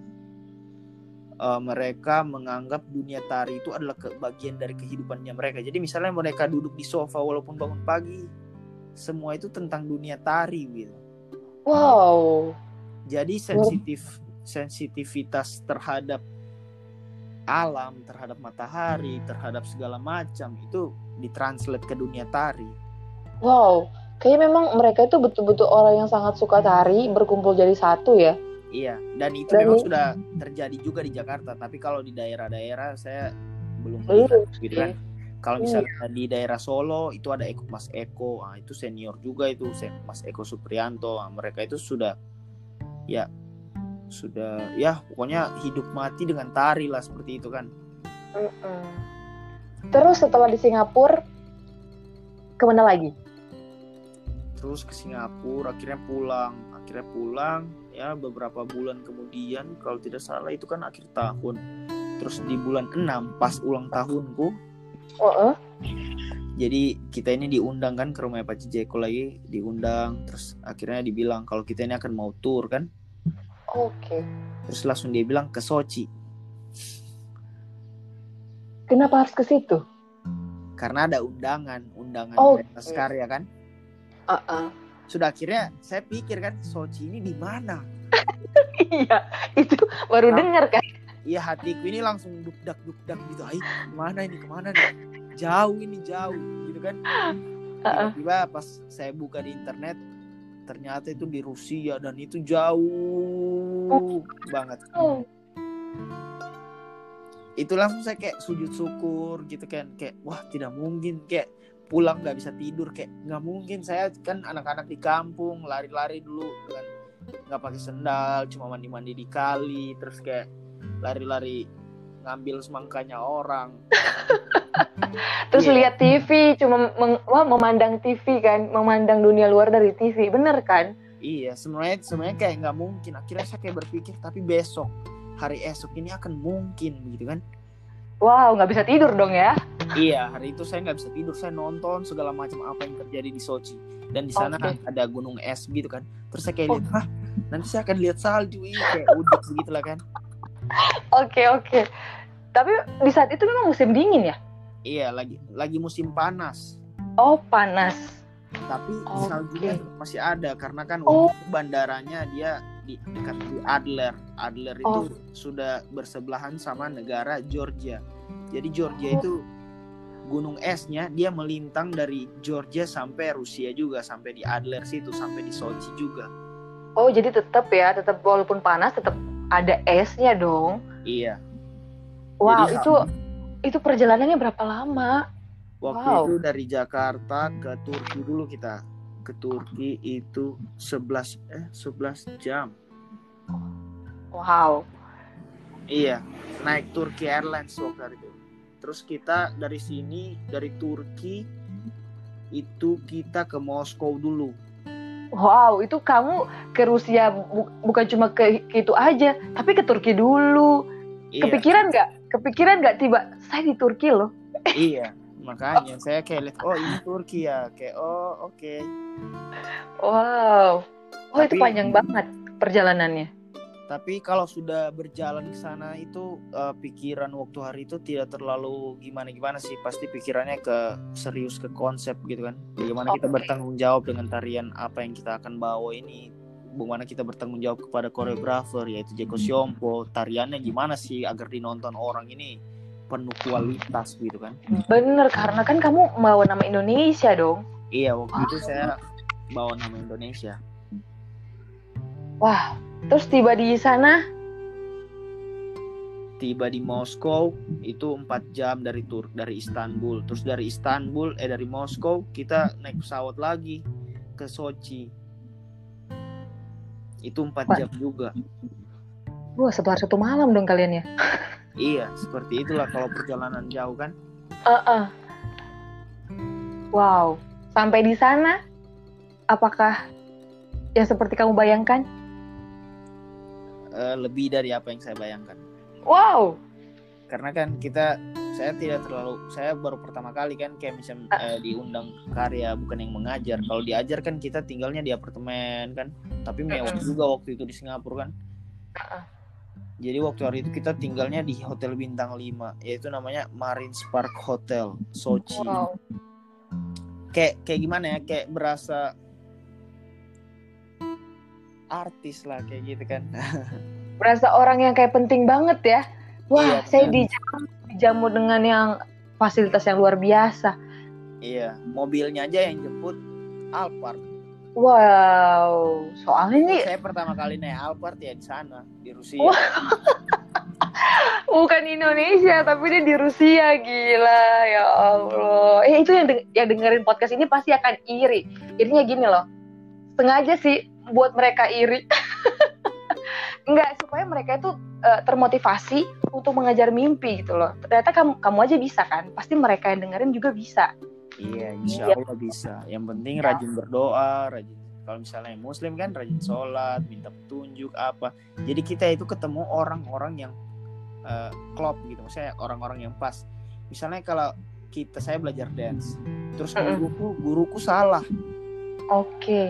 eh, mereka menganggap dunia tari itu adalah ke- bagian dari kehidupannya mereka. Jadi misalnya mereka duduk di sofa walaupun bangun pagi semua itu tentang dunia tari gitu wow. Jadi sensitif sensitivitas terhadap alam terhadap matahari terhadap segala macam itu ditranslate ke dunia tari. Wow. Kayaknya memang mereka itu betul-betul orang yang sangat suka tari berkumpul jadi satu ya Iya, dan itu Dan memang ini- sudah terjadi juga di Jakarta. Tapi kalau di daerah-daerah saya belum Belum melihat, gitu sih. kan. Kalau Iya. misalnya di daerah Solo itu ada Eko Mas Eko, ah, itu senior juga itu Mas Eko Suprianto. Ah, mereka itu sudah ya sudah ya pokoknya hidup mati dengan tari lah seperti itu kan. Mm-mm. terus setelah di Singapura ke mana lagi Terus ke Singapura, akhirnya pulang, akhirnya pulang ya beberapa bulan kemudian kalau tidak salah itu kan akhir tahun. Terus di bulan 6 pas ulang tahunku Heeh. jadi kita ini diundang kan ke rumah Pak Cijeko lagi diundang terus akhirnya dibilang kalau kita ini akan mau tour kan oke terus langsung dia bilang ke Sochi kenapa harus ke situ karena ada undangan undangan Oh, pentas karya kan Heeh. Sudah akhirnya saya pikir kan Sochi ini di mana? Iya itu baru Nah. dengar kan? Iya hatiku ini langsung dukdak dukdak gitu. Ay ke mana ini ke mana nih jauh ini jauh gitu kan? Tiba-tiba pas saya buka di internet ternyata itu di Rusia dan itu jauh banget. Oh. itu langsung saya kayak sujud syukur gitu kan kayak wah tidak mungkin kayak pulang nggak bisa tidur kayak nggak mungkin. Saya kan anak-anak di kampung lari-lari dulu dengan nggak pakai sendal cuma mandi-mandi di kali terus kayak lari-lari ngambil semangkanya orang. Terus Iya. lihat TV cuma meng- wah memandang TV kan memandang dunia luar dari TV bener kan? Iya sebenarnya sebenarnya kayak nggak mungkin. Akhirnya saya kayak berpikir tapi besok hari esok ini akan mungkin gitu kan wow nggak bisa tidur dong ya Iya, hari itu saya nggak bisa tidur. Saya nonton segala macam apa yang terjadi di Sochi. Dan di sana Oke. ada gunung es gitu kan. Terus saya kayak Oh. lihat, hah, nanti saya akan lihat salju ini kayak udik begitu lah kan. oke oke tapi di saat itu memang musim dingin ya Iya, lagi lagi musim panas. oh panas Tapi Oke. saljunya masih ada karena kan Oh. itu bandaranya dia di dekat di Adler. Adler Oh. itu sudah bersebelahan sama negara Georgia. Jadi Georgia Oh. itu gunung esnya dia melintang dari Georgia sampai Rusia juga sampai di Adler situ sampai di Sochi juga. oh jadi tetap ya tetap walaupun panas tetap ada esnya dong Iya. wow Jadi, itu itu perjalanannya berapa lama Waktu Wow. itu dari Jakarta ke Turki dulu kita. Ke Turki itu 11 eh 11 jam. wow Iya, naik Turki Airlines waktu itu. Terus kita dari sini dari Turki itu kita ke Moskow dulu. Wow, itu kamu ke Rusia bu- bukan cuma ke, ke itu aja, tapi ke Turki dulu. Iya, Kepikiran nggak? Kepikiran nggak tiba saya di Turki loh? iya. Makanya saya kayak lihat oh ini Turki ya, kayak oh oke. Wow, oh itu Tapi- panjang banget perjalanannya. Tapi kalau sudah berjalan ke sana itu eh, pikiran waktu hari itu tidak terlalu gimana-gimana sih. Pasti pikirannya ke serius ke konsep gitu kan. Bagaimana kita Oke. bertanggung jawab dengan tarian apa yang kita akan bawa ini bagaimana kita bertanggung jawab kepada koreografer yaitu Jeko Siompo tariannya gimana sih agar dinonton orang ini penuh kualitas gitu kan. Bener karena kan kamu bawa nama Indonesia dong. Iya waktu itu saya bawa nama Indonesia. Wah terus tiba di sana? Tiba di Moskow itu empat jam dari Tur dari Istanbul. Terus dari Istanbul eh dari Moskow kita naik pesawat lagi ke Sochi. Itu empat jam juga. Wah hari satu malam dong kalian ya iya seperti itulah kalau perjalanan jauh kan uh -uh. wow sampai di sana apakah ya seperti kamu bayangkan uh, lebih dari apa yang saya bayangkan Wow. Karena kan kita saya tidak terlalu saya baru pertama kali kan kayak misalnya uh. eh, diundang karya bukan yang mengajar. Kalau diajar kan kita tinggalnya di apartemen kan. Tapi mewah uh. juga waktu itu di Singapura kan. Uh. Jadi waktu hari itu kita tinggalnya di hotel bintang 5 yaitu namanya Marine Park Hotel Sochi. Wow. Kayak kayak gimana ya? Kayak berasa artis lah kayak gitu kan. berasa orang yang kayak penting banget ya wah iya, saya dijamu, dijamu dengan yang fasilitas yang luar biasa iya mobilnya aja yang jemput Alphard wow soalnya ini saya pertama kali naik Alphard ya di sana di Rusia wow. bukan Indonesia tapi dia di Rusia gila ya Allah eh itu yang deng yang dengerin podcast ini pasti akan iri irinya gini loh sengaja sih buat mereka iri Enggak, supaya mereka itu uh, termotivasi untuk mengajar mimpi gitu loh. Ternyata kamu kamu aja bisa kan? Pasti mereka yang dengerin juga bisa. Iya, insya iya. Allah bisa. Yang penting ya. rajin berdoa, rajin kalau misalnya muslim kan rajin sholat, minta petunjuk apa. Jadi kita itu ketemu orang-orang yang uh, klop gitu, maksudnya orang-orang yang pas. Misalnya kalau kita saya belajar dance, terus guruku guruku salah. Oke. Okay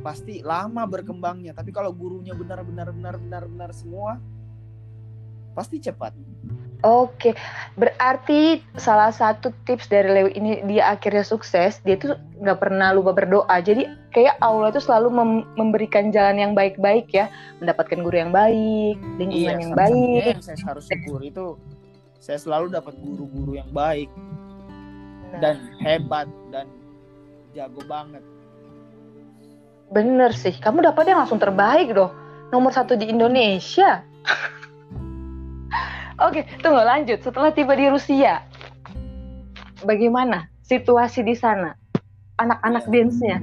pasti lama berkembangnya tapi kalau gurunya benar-benar benar-benar benar semua pasti cepat Oke, berarti salah satu tips dari Lewi ini dia akhirnya sukses, dia tuh nggak pernah lupa berdoa. Jadi kayak Allah itu selalu mem memberikan jalan yang baik-baik ya, mendapatkan guru yang baik, lingkungan iya, yang baik. Yang saya harus syukur itu saya selalu dapat guru-guru yang baik nah. dan hebat dan jago banget. Bener sih, kamu dapatnya langsung terbaik dong. Nomor satu di Indonesia. Oke, tunggu lanjut. Setelah tiba di Rusia, bagaimana situasi di sana? Anak-anak ya. dance-nya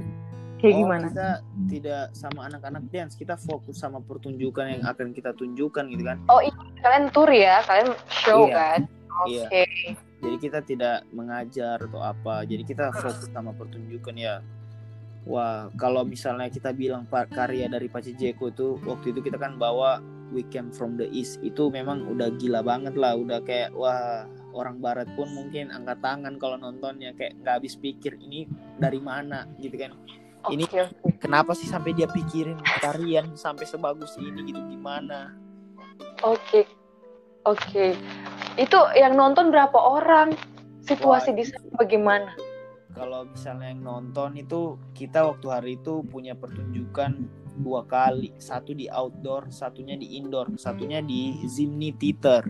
kayak oh, gimana? Kita tidak sama anak-anak dance, kita fokus sama pertunjukan yang akan kita tunjukkan gitu kan. Oh iya, kalian tour ya, kalian show iya. kan? Oke. Okay. Iya. Jadi kita tidak mengajar atau apa, jadi kita fokus sama pertunjukan ya Wah, kalau misalnya kita bilang karya dari Paci Jeko itu waktu itu kita kan bawa We Came From The East itu memang udah gila banget lah, udah kayak wah orang Barat pun mungkin angkat tangan kalau nontonnya kayak nggak habis pikir ini dari mana gitu kan. Ini okay. kenapa sih sampai dia pikirin tarian sampai sebagus ini gitu gimana? Oke, okay. oke. Okay. Itu yang nonton berapa orang? Situasi wah, di sana bagaimana? kalau misalnya yang nonton itu kita waktu hari itu punya pertunjukan dua kali satu di outdoor satunya di indoor satunya di Zimni Theater.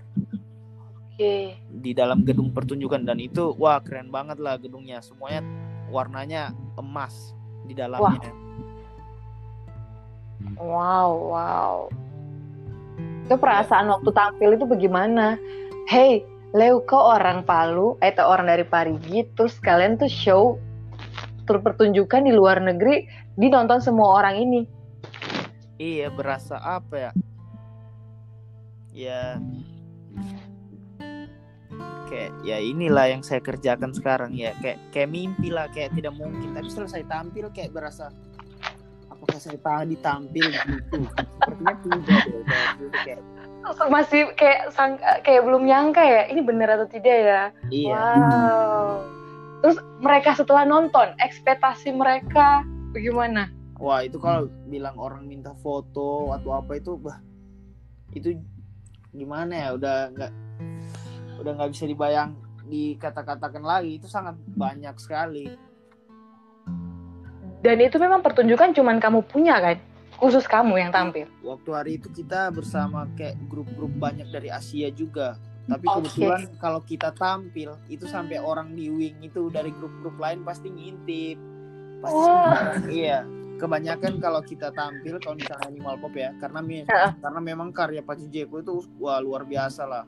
Okay. di dalam gedung pertunjukan dan itu wah keren banget lah gedungnya. Semuanya warnanya emas di dalamnya. Wow wow. Itu perasaan waktu tampil itu bagaimana? Hey Leo kok orang Palu, eh orang dari Parigi, terus kalian tuh show tur pertunjukan di luar negeri dinonton semua orang ini. Iya, berasa apa ya? Ya. Kayak ya inilah yang saya kerjakan sekarang ya. Kayak kayak mimpi lah kayak tidak mungkin. Tapi setelah saya tampil kayak berasa apakah saya tadi tampil gitu? Sepertinya tidak deh kayak masih kayak sang kayak belum nyangka ya ini benar atau tidak ya? Iya. wow. Terus mereka setelah nonton ekspektasi mereka bagaimana wah itu kalau bilang orang minta foto atau apa itu bah itu gimana ya udah nggak udah nggak bisa dibayang dikata-katakan lagi itu sangat banyak sekali dan itu memang pertunjukan cuman kamu punya kan khusus kamu yang tampil? Waktu hari itu kita bersama kayak grup-grup banyak dari Asia juga. Tapi kebetulan okay. kalau kita tampil itu sampai orang di wing itu dari grup-grup lain pasti ngintip. Pasti wow. iya. Kebanyakan kalau kita tampil kalau misalnya animal pop ya, karena uh. karena memang karya Pacu Jeko itu wah luar biasa lah.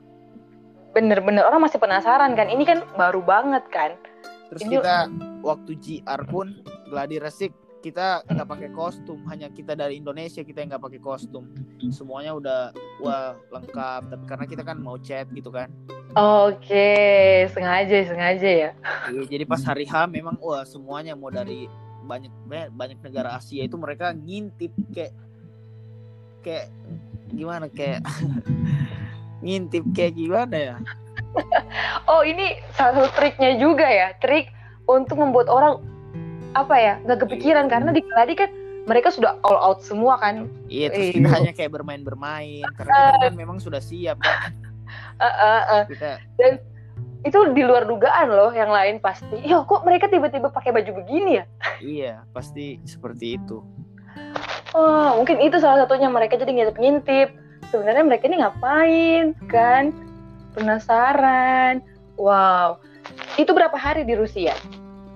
Bener-bener orang masih penasaran kan. Ini kan baru banget kan. Terus Ini... kita waktu GR pun gladi resik kita nggak pakai kostum hanya kita dari Indonesia kita yang nggak pakai kostum semuanya udah wah lengkap tapi karena kita kan mau chat gitu kan oke sengaja sengaja ya iya, jadi pas hari H memang wah semuanya mau dari banyak banyak negara Asia itu mereka ngintip kayak kayak gimana kayak ngintip kayak gimana ya? Oh ini salah satu triknya juga ya trik untuk membuat orang apa ya nggak kepikiran karena di Gladi kan mereka sudah all out semua kan? Iya terus kita hanya kayak bermain-bermain karena kita kan memang sudah siap kan? Uh, uh, uh. kita dan itu di luar dugaan loh yang lain pasti. Ya kok mereka tiba-tiba pakai baju begini ya? Iya pasti seperti itu. Oh mungkin itu salah satunya. Mereka jadi ngintip-ngintip. Sebenarnya mereka ini ngapain kan? Penasaran. Wow. Itu berapa hari di Rusia?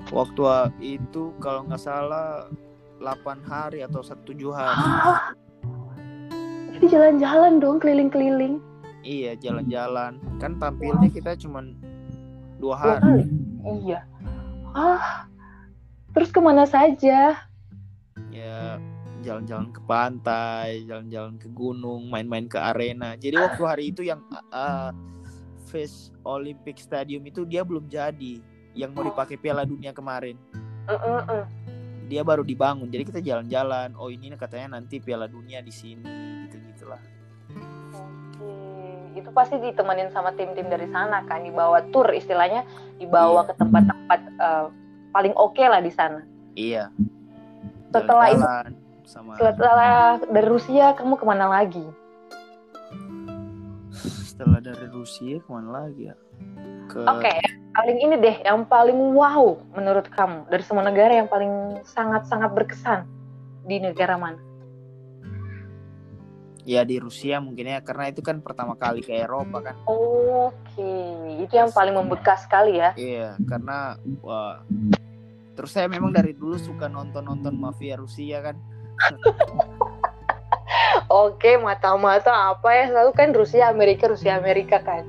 Waktu itu kalau nggak salah 8 hari atau satu tujuh hari. Jadi jalan-jalan dong keliling-keliling iya jalan-jalan kan tampilnya kita cuma dua hari iya ah terus ke mana saja ya jalan-jalan ke pantai jalan-jalan ke gunung main-main ke arena jadi waktu hari itu yang uh, Face Olympic Stadium itu dia belum jadi yang mau dipakai Piala Dunia kemarin. Uh, uh, uh. Dia baru dibangun, jadi kita jalan-jalan. Oh ini katanya nanti Piala Dunia di sini, gitu gitulah. Itu pasti ditemenin sama tim-tim dari sana kan, dibawa tour istilahnya, dibawa iya. ke tempat-tempat uh, paling oke okay lah di sana. Iya. Setelah itu, sama... setelah dari Rusia kamu ke mana lagi? Setelah dari Rusia ke mana lagi ya? Ke... Oke, okay paling ini deh yang paling wow menurut kamu dari semua negara yang paling sangat-sangat berkesan di negara mana? Ya di Rusia mungkin ya karena itu kan pertama kali ke Eropa kan. Oke, itu yang paling membekas sekali ya. Iya, karena wah terus saya memang dari dulu suka nonton-nonton mafia Rusia kan. Oke, mata-mata apa ya selalu kan Rusia Amerika Rusia Amerika kan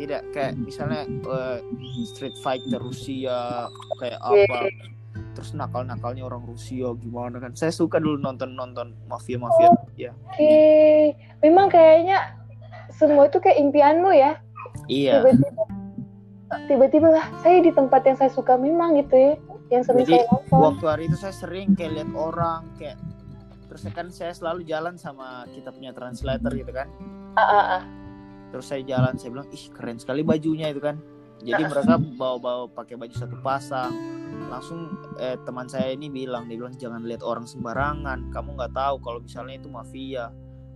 tidak kayak misalnya uh, Street Fighter Rusia kayak iya. apa terus nakal-nakalnya orang Rusia gimana kan? Saya suka dulu nonton-nonton mafia-mafia oh, ya. oke. Okay. memang kayaknya semua itu kayak impianmu ya. Iya. Tiba-tiba tiba-tiba lah saya di tempat yang saya suka memang gitu ya yang sering Jadi, saya nonton. waktu hari itu saya sering kayak lihat orang kayak terus kan saya selalu jalan sama kita punya translator gitu kan? Uh, uh, uh terus saya jalan saya bilang ih keren sekali bajunya itu kan jadi mereka bawa-bawa pakai baju satu pasang. Langsung eh, teman saya ini bilang dia bilang jangan lihat orang sembarangan. Kamu nggak tahu kalau misalnya itu mafia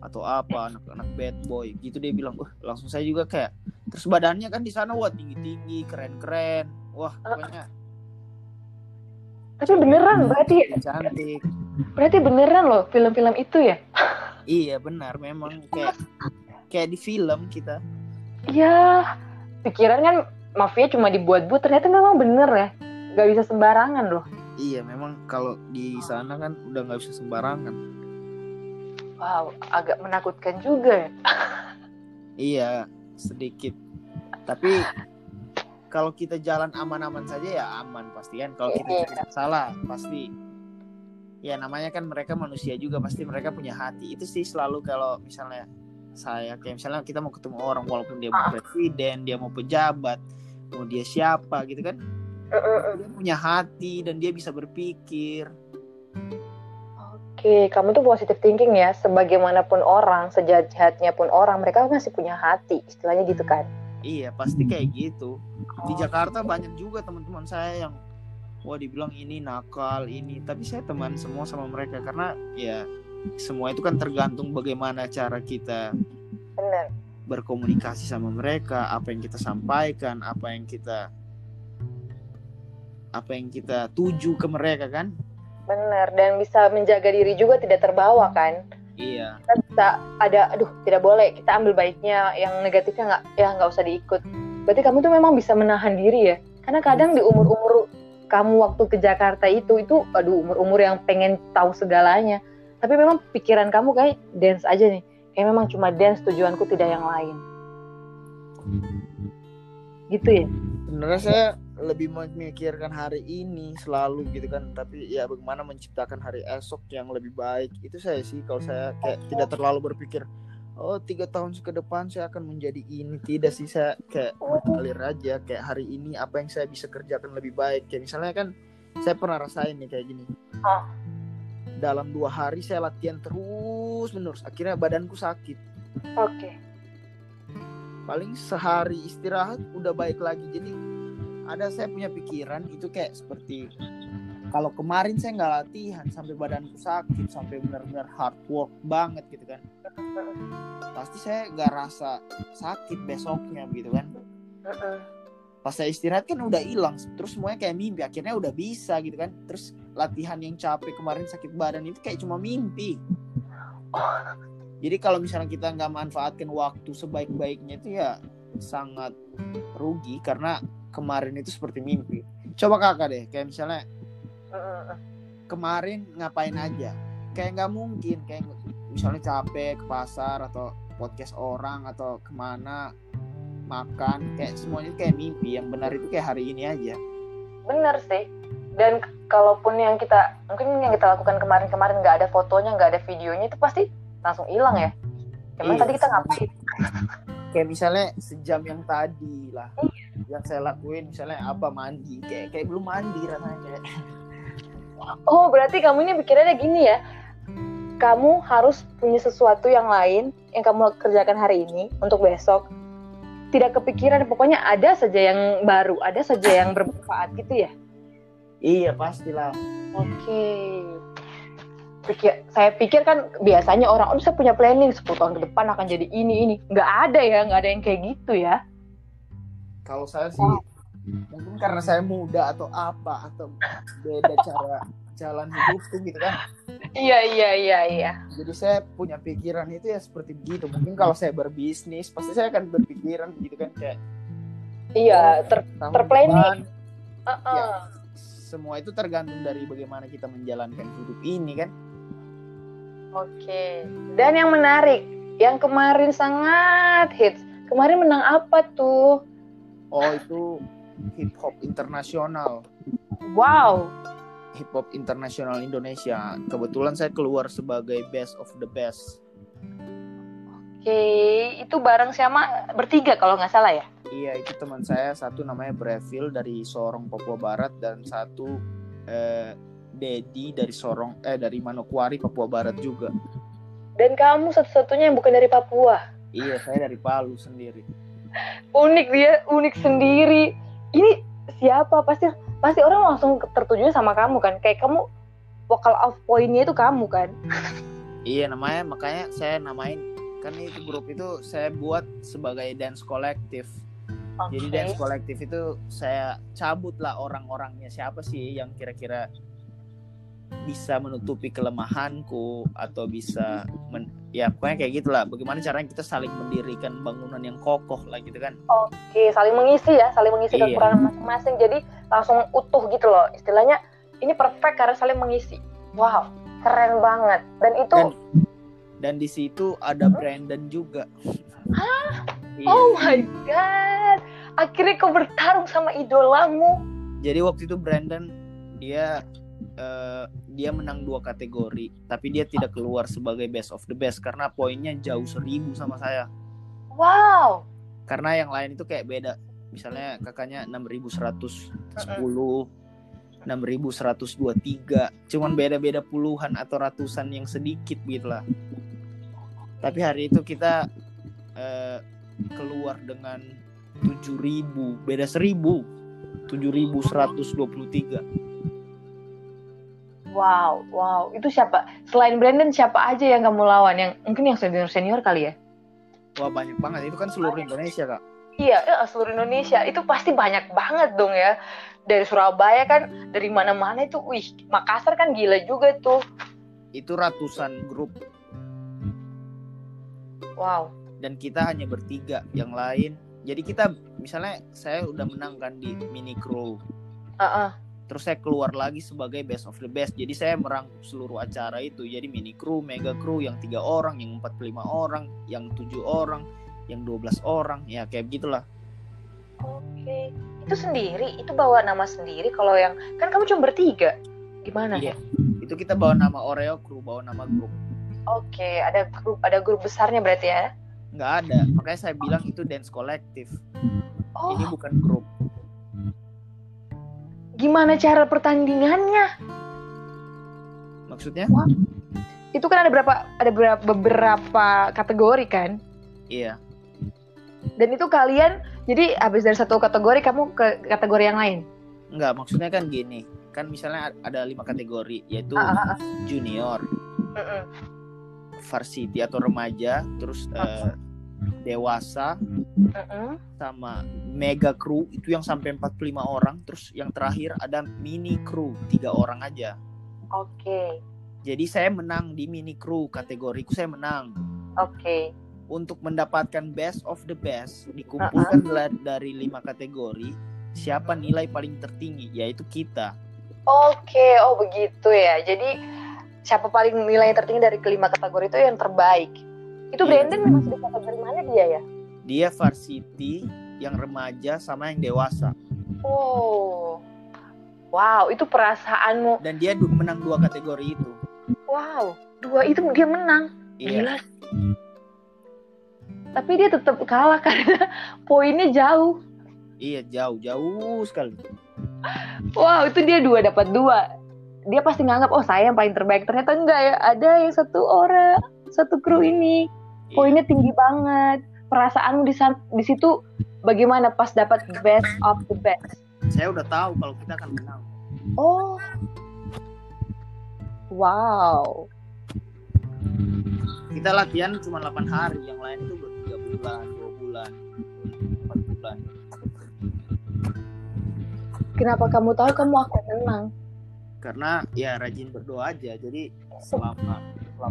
atau apa anak-anak bad boy. Gitu dia bilang. Wah langsung saya juga kayak terus badannya kan di sana wah tinggi tinggi keren keren wah pokoknya tapi beneran berarti cantik. berarti beneran loh film-film itu ya? Iya benar. Memang kayak kayak di film kita. Iya. Pikiran kan mafia cuma dibuat-buat ternyata memang bener ya. Nggak bisa sembarangan loh. Iya memang kalau di sana kan udah nggak bisa sembarangan. Wow agak menakutkan juga ya. Iya sedikit. Tapi kalau kita jalan aman-aman saja ya aman pasti kan. Kalau kita iya. salah pasti. Ya namanya kan mereka manusia juga pasti mereka punya hati. Itu sih selalu kalau misalnya saya kayak misalnya kita mau ketemu orang walaupun dia mau ah. presiden dia mau pejabat mau dia siapa gitu kan dia punya hati dan dia bisa berpikir Oke, kamu tuh positive thinking ya. Sebagaimanapun orang, sejahat-jahatnya pun orang, mereka masih punya hati. Istilahnya gitu kan? Iya, pasti kayak gitu. Di Jakarta banyak juga teman-teman saya yang wah dibilang ini nakal, ini. Tapi saya teman semua sama mereka karena ya semua itu kan tergantung bagaimana cara kita Benar. Berkomunikasi sama mereka, apa yang kita sampaikan, apa yang kita apa yang kita tuju ke mereka kan. bener dan bisa menjaga diri juga tidak terbawa kan? Iya. Kita bisa ada aduh tidak boleh kita ambil baiknya yang negatifnya nggak ya nggak usah diikut. Berarti kamu tuh memang bisa menahan diri ya? Karena kadang di umur umur kamu waktu ke Jakarta itu itu aduh umur umur yang pengen tahu segalanya. Tapi memang pikiran kamu kayak dance aja nih kayak memang cuma dance tujuanku tidak yang lain. Gitu ya? Sebenarnya saya lebih memikirkan hari ini selalu gitu kan tapi ya bagaimana menciptakan hari esok yang lebih baik. Itu saya sih kalau saya kayak tidak terlalu berpikir oh tiga tahun ke depan saya akan menjadi ini. Tidak sih saya kayak mengalir aja kayak hari ini apa yang saya bisa kerjakan lebih baik. Kayak misalnya kan saya pernah rasain nih kayak gini. Oh. Dalam dua hari saya latihan terus menerus. Akhirnya badanku sakit. Oke. Okay. paling sehari istirahat udah baik lagi. Jadi ada saya punya pikiran itu kayak seperti kalau kemarin saya nggak latihan sampai badanku sakit sampai benar-benar hard work banget gitu kan. Pasti saya nggak rasa sakit besoknya gitu kan pas saya istirahat kan udah hilang terus semuanya kayak mimpi akhirnya udah bisa gitu kan terus latihan yang capek kemarin sakit badan itu kayak cuma mimpi jadi kalau misalnya kita nggak manfaatkan waktu sebaik-baiknya itu ya sangat rugi karena kemarin itu seperti mimpi. Coba kakak deh, kayak misalnya kemarin ngapain aja? Kayak nggak mungkin, kayak misalnya capek ke pasar atau podcast orang atau ke mana makan, kayak semuanya kayak mimpi. Yang benar itu kayak hari ini aja. Bener sih. Dan kalaupun yang kita mungkin yang kita lakukan kemarin-kemarin nggak ada fotonya, nggak ada videonya itu pasti langsung hilang ya. Emang iya, tadi kita ngapain? Kayak misalnya sejam yang tadi lah. Iya yang saya lakuin misalnya apa mandi kayak kayak belum mandi rasanya oh berarti kamu ini pikirannya gini ya kamu harus punya sesuatu yang lain yang kamu kerjakan hari ini untuk besok tidak kepikiran pokoknya ada saja yang baru ada saja yang bermanfaat gitu ya iya pastilah oke okay. Pikir, saya pikir kan biasanya orang, oh saya punya planning 10 tahun ke depan akan jadi ini ini. Nggak ada ya, nggak ada yang kayak gitu ya kalau saya sih mungkin karena saya muda atau apa atau beda cara jalan hidupku gitu kan. Iya iya iya iya. Jadi saya punya pikiran itu ya seperti begitu. Mungkin kalau saya berbisnis pasti saya akan berpikiran gitu kan kayak iya oh, ter terplanning. uh -uh. ya semua itu tergantung dari bagaimana kita menjalankan hidup ini kan. Oke. Dan yang menarik yang kemarin sangat hits. Kemarin menang apa tuh? Oh itu hip hop internasional. Wow. Hip hop internasional Indonesia. Kebetulan saya keluar sebagai best of the best. Oke, itu bareng siapa? Bertiga kalau nggak salah ya? Iya, itu teman saya satu namanya Breville dari Sorong Papua Barat dan satu eh, Dedi dari Sorong eh dari Manokwari Papua Barat juga. Dan kamu satu-satunya yang bukan dari Papua? Iya, saya dari Palu sendiri unik dia unik sendiri ini siapa pasti pasti orang langsung tertuju sama kamu kan? Kayak kamu vokal off pointnya itu kamu kan? Iya namanya makanya saya namain kan itu grup itu saya buat sebagai dance kolektif okay. jadi dance kolektif itu saya cabut lah orang-orangnya. Siapa sih yang kira-kira bisa menutupi kelemahanku atau bisa men, ya pokoknya kayak gitulah. Bagaimana caranya kita saling mendirikan bangunan yang kokoh lah gitu kan. Oke saling mengisi ya saling mengisi iya. kekurangan masing-masing. Jadi langsung utuh gitu loh. Istilahnya ini perfect karena saling mengisi. Wow keren banget. Dan itu dan, dan di situ ada Brandon juga. Hah? Iya. oh my god. Akhirnya kau bertarung sama idolamu. Jadi waktu itu Brandon dia uh, dia menang dua kategori tapi dia tidak keluar sebagai best of the best karena poinnya jauh seribu sama saya. Wow. Karena yang lain itu kayak beda. Misalnya kakaknya 6110 6123 cuman beda-beda puluhan atau ratusan yang sedikit gitu lah. Tapi hari itu kita uh, keluar dengan 7000 beda 1000 7123 Wow, wow. Itu siapa? Selain Brandon, siapa aja yang kamu lawan? Yang mungkin yang senior senior kali ya? Wah banyak banget. Itu kan seluruh Indonesia kak. Iya, ya, seluruh Indonesia. Itu pasti banyak banget dong ya. dari Surabaya kan dari mana-mana itu wih Makassar kan gila juga tuh itu ratusan grup wow dan kita hanya bertiga yang lain jadi kita misalnya saya udah menang kan di mini crew uh -uh. Terus saya keluar lagi sebagai best of the best. Jadi saya merangkup seluruh acara itu. Jadi mini crew mega crew yang tiga orang yang 45 orang yang tujuh orang yang 12 orang. Ya kayak begitulah. Oke. Itu sendiri? Itu bawa nama sendiri? Kalau yang kan kamu cuma bertiga? Gimana? Iya. itu kita bawa nama Oreo crew bawa nama grup. Oke. Ada grup ada grup besarnya berarti ya? Nggak ada. Makanya saya bilang itu dance kolektif oh. ini bukan grup gimana cara pertandingannya? Maksudnya? Wah. Itu kan ada berapa ada beberapa, beberapa kategori kan? Iya. Dan itu kalian jadi habis dari satu kategori kamu ke kategori yang lain? Enggak, maksudnya kan gini. Kan misalnya ada lima kategori yaitu uh, uh, uh. junior, uh, uh. varsity atau remaja, terus uh, dewasa uh-uh. sama mega crew itu yang sampai 45 orang terus yang terakhir ada mini crew tiga orang aja oke okay. jadi saya menang di mini crew kategoriku saya menang oke okay. untuk mendapatkan best of the best dikumpulkan uh-uh. dari lima kategori siapa nilai paling tertinggi yaitu kita oke okay. oh begitu ya jadi siapa paling nilai tertinggi dari kelima kategori itu yang terbaik itu iya. Brandon masih di kategori mana dia ya? Dia varsity, yang remaja sama yang dewasa. Oh. Wow, itu perasaanmu. Dan dia menang dua kategori itu. Wow, dua itu dia menang. Iya. Gila. Tapi dia tetap kalah karena poinnya jauh. Iya, jauh, jauh sekali. Wow, itu dia dua dapat dua. Dia pasti nganggap oh saya yang paling terbaik. Ternyata enggak ya, ada yang satu orang, satu kru ini poinnya tinggi banget. Perasaanmu di di situ bagaimana pas dapat best of the best? Saya udah tahu kalau kita akan menang. Oh. Wow. Kita latihan cuma 8 hari yang lain itu tiga bulan dua bulan empat bulan. Kenapa kamu tahu kamu akan menang? Karena ya rajin berdoa aja jadi selama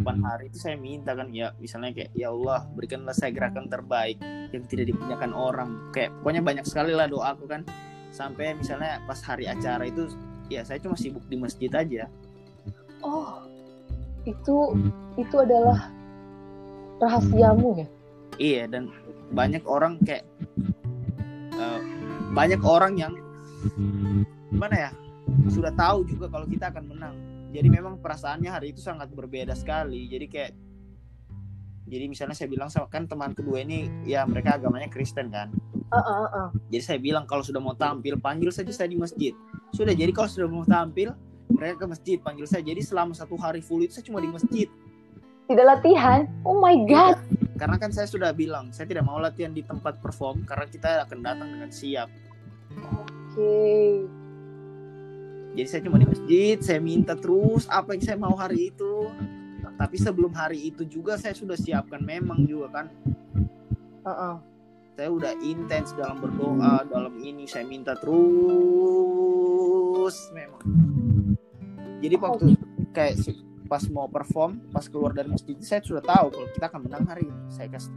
8 hari itu saya minta kan ya misalnya kayak ya Allah berikanlah saya gerakan terbaik yang tidak dipunyakan orang. Kayak pokoknya banyak sekali lah doa aku kan. Sampai misalnya pas hari acara itu ya saya cuma sibuk di masjid aja. Oh itu itu adalah rahasiamu ya? Iya dan banyak orang kayak uh, banyak orang yang gimana ya sudah tahu juga kalau kita akan menang jadi memang perasaannya hari itu sangat berbeda sekali. Jadi kayak jadi misalnya saya bilang sama kan teman kedua ini ya mereka agamanya Kristen kan. Uh, uh, uh. jadi saya bilang kalau sudah mau tampil panggil saja saya di masjid. Sudah jadi kalau sudah mau tampil mereka ke masjid panggil saya. Jadi selama satu hari full itu saya cuma di masjid. Tidak latihan? Oh my god. Karena kan saya sudah bilang saya tidak mau latihan di tempat perform karena kita akan datang dengan siap. Oke. okay jadi saya cuma di masjid saya minta terus apa yang saya mau hari itu. Tapi sebelum hari itu juga saya sudah siapkan memang juga kan. Uh -uh. saya udah intens dalam berdoa dalam ini saya minta terus memang. Jadi waktu kayak pas mau perform pas keluar dari masjid saya sudah tahu kalau kita akan menang hari ini. Saya kasih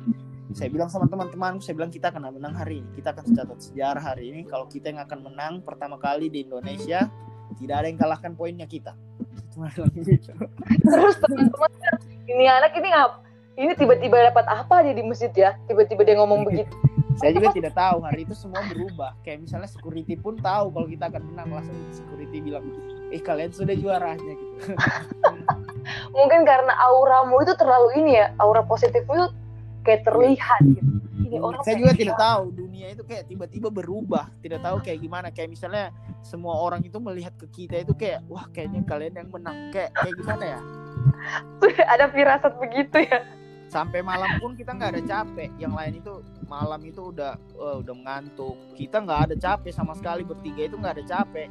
saya bilang sama teman-teman saya bilang kita akan menang hari ini. Kita akan mencatat sejarah hari ini. Kalau kita yang akan menang pertama kali di Indonesia tidak ada yang kalahkan poinnya kita. Terus teman-teman ini anak ini ngap ini tiba-tiba dapat apa aja di masjid ya? Tiba-tiba dia ngomong begitu. Saya juga tidak tahu hari itu semua berubah. Kayak misalnya security pun tahu kalau kita akan menang langsung security bilang eh kalian sudah juaranya gitu. Mungkin karena auramu itu terlalu ini ya aura positifmu itu kayak terlihat gitu. Ini orang saya juga tidak tahu dunia itu kayak tiba-tiba berubah tidak tahu kayak gimana. Kayak misalnya semua orang itu melihat ke kita itu kayak wah kayaknya kalian yang menang. Kayak kayak gimana ya? Ada firasat begitu ya? Sampai malam pun kita nggak ada capek. Yang lain itu malam itu udah uh, udah mengantuk. Kita nggak ada capek sama sekali. Bertiga itu nggak ada capek.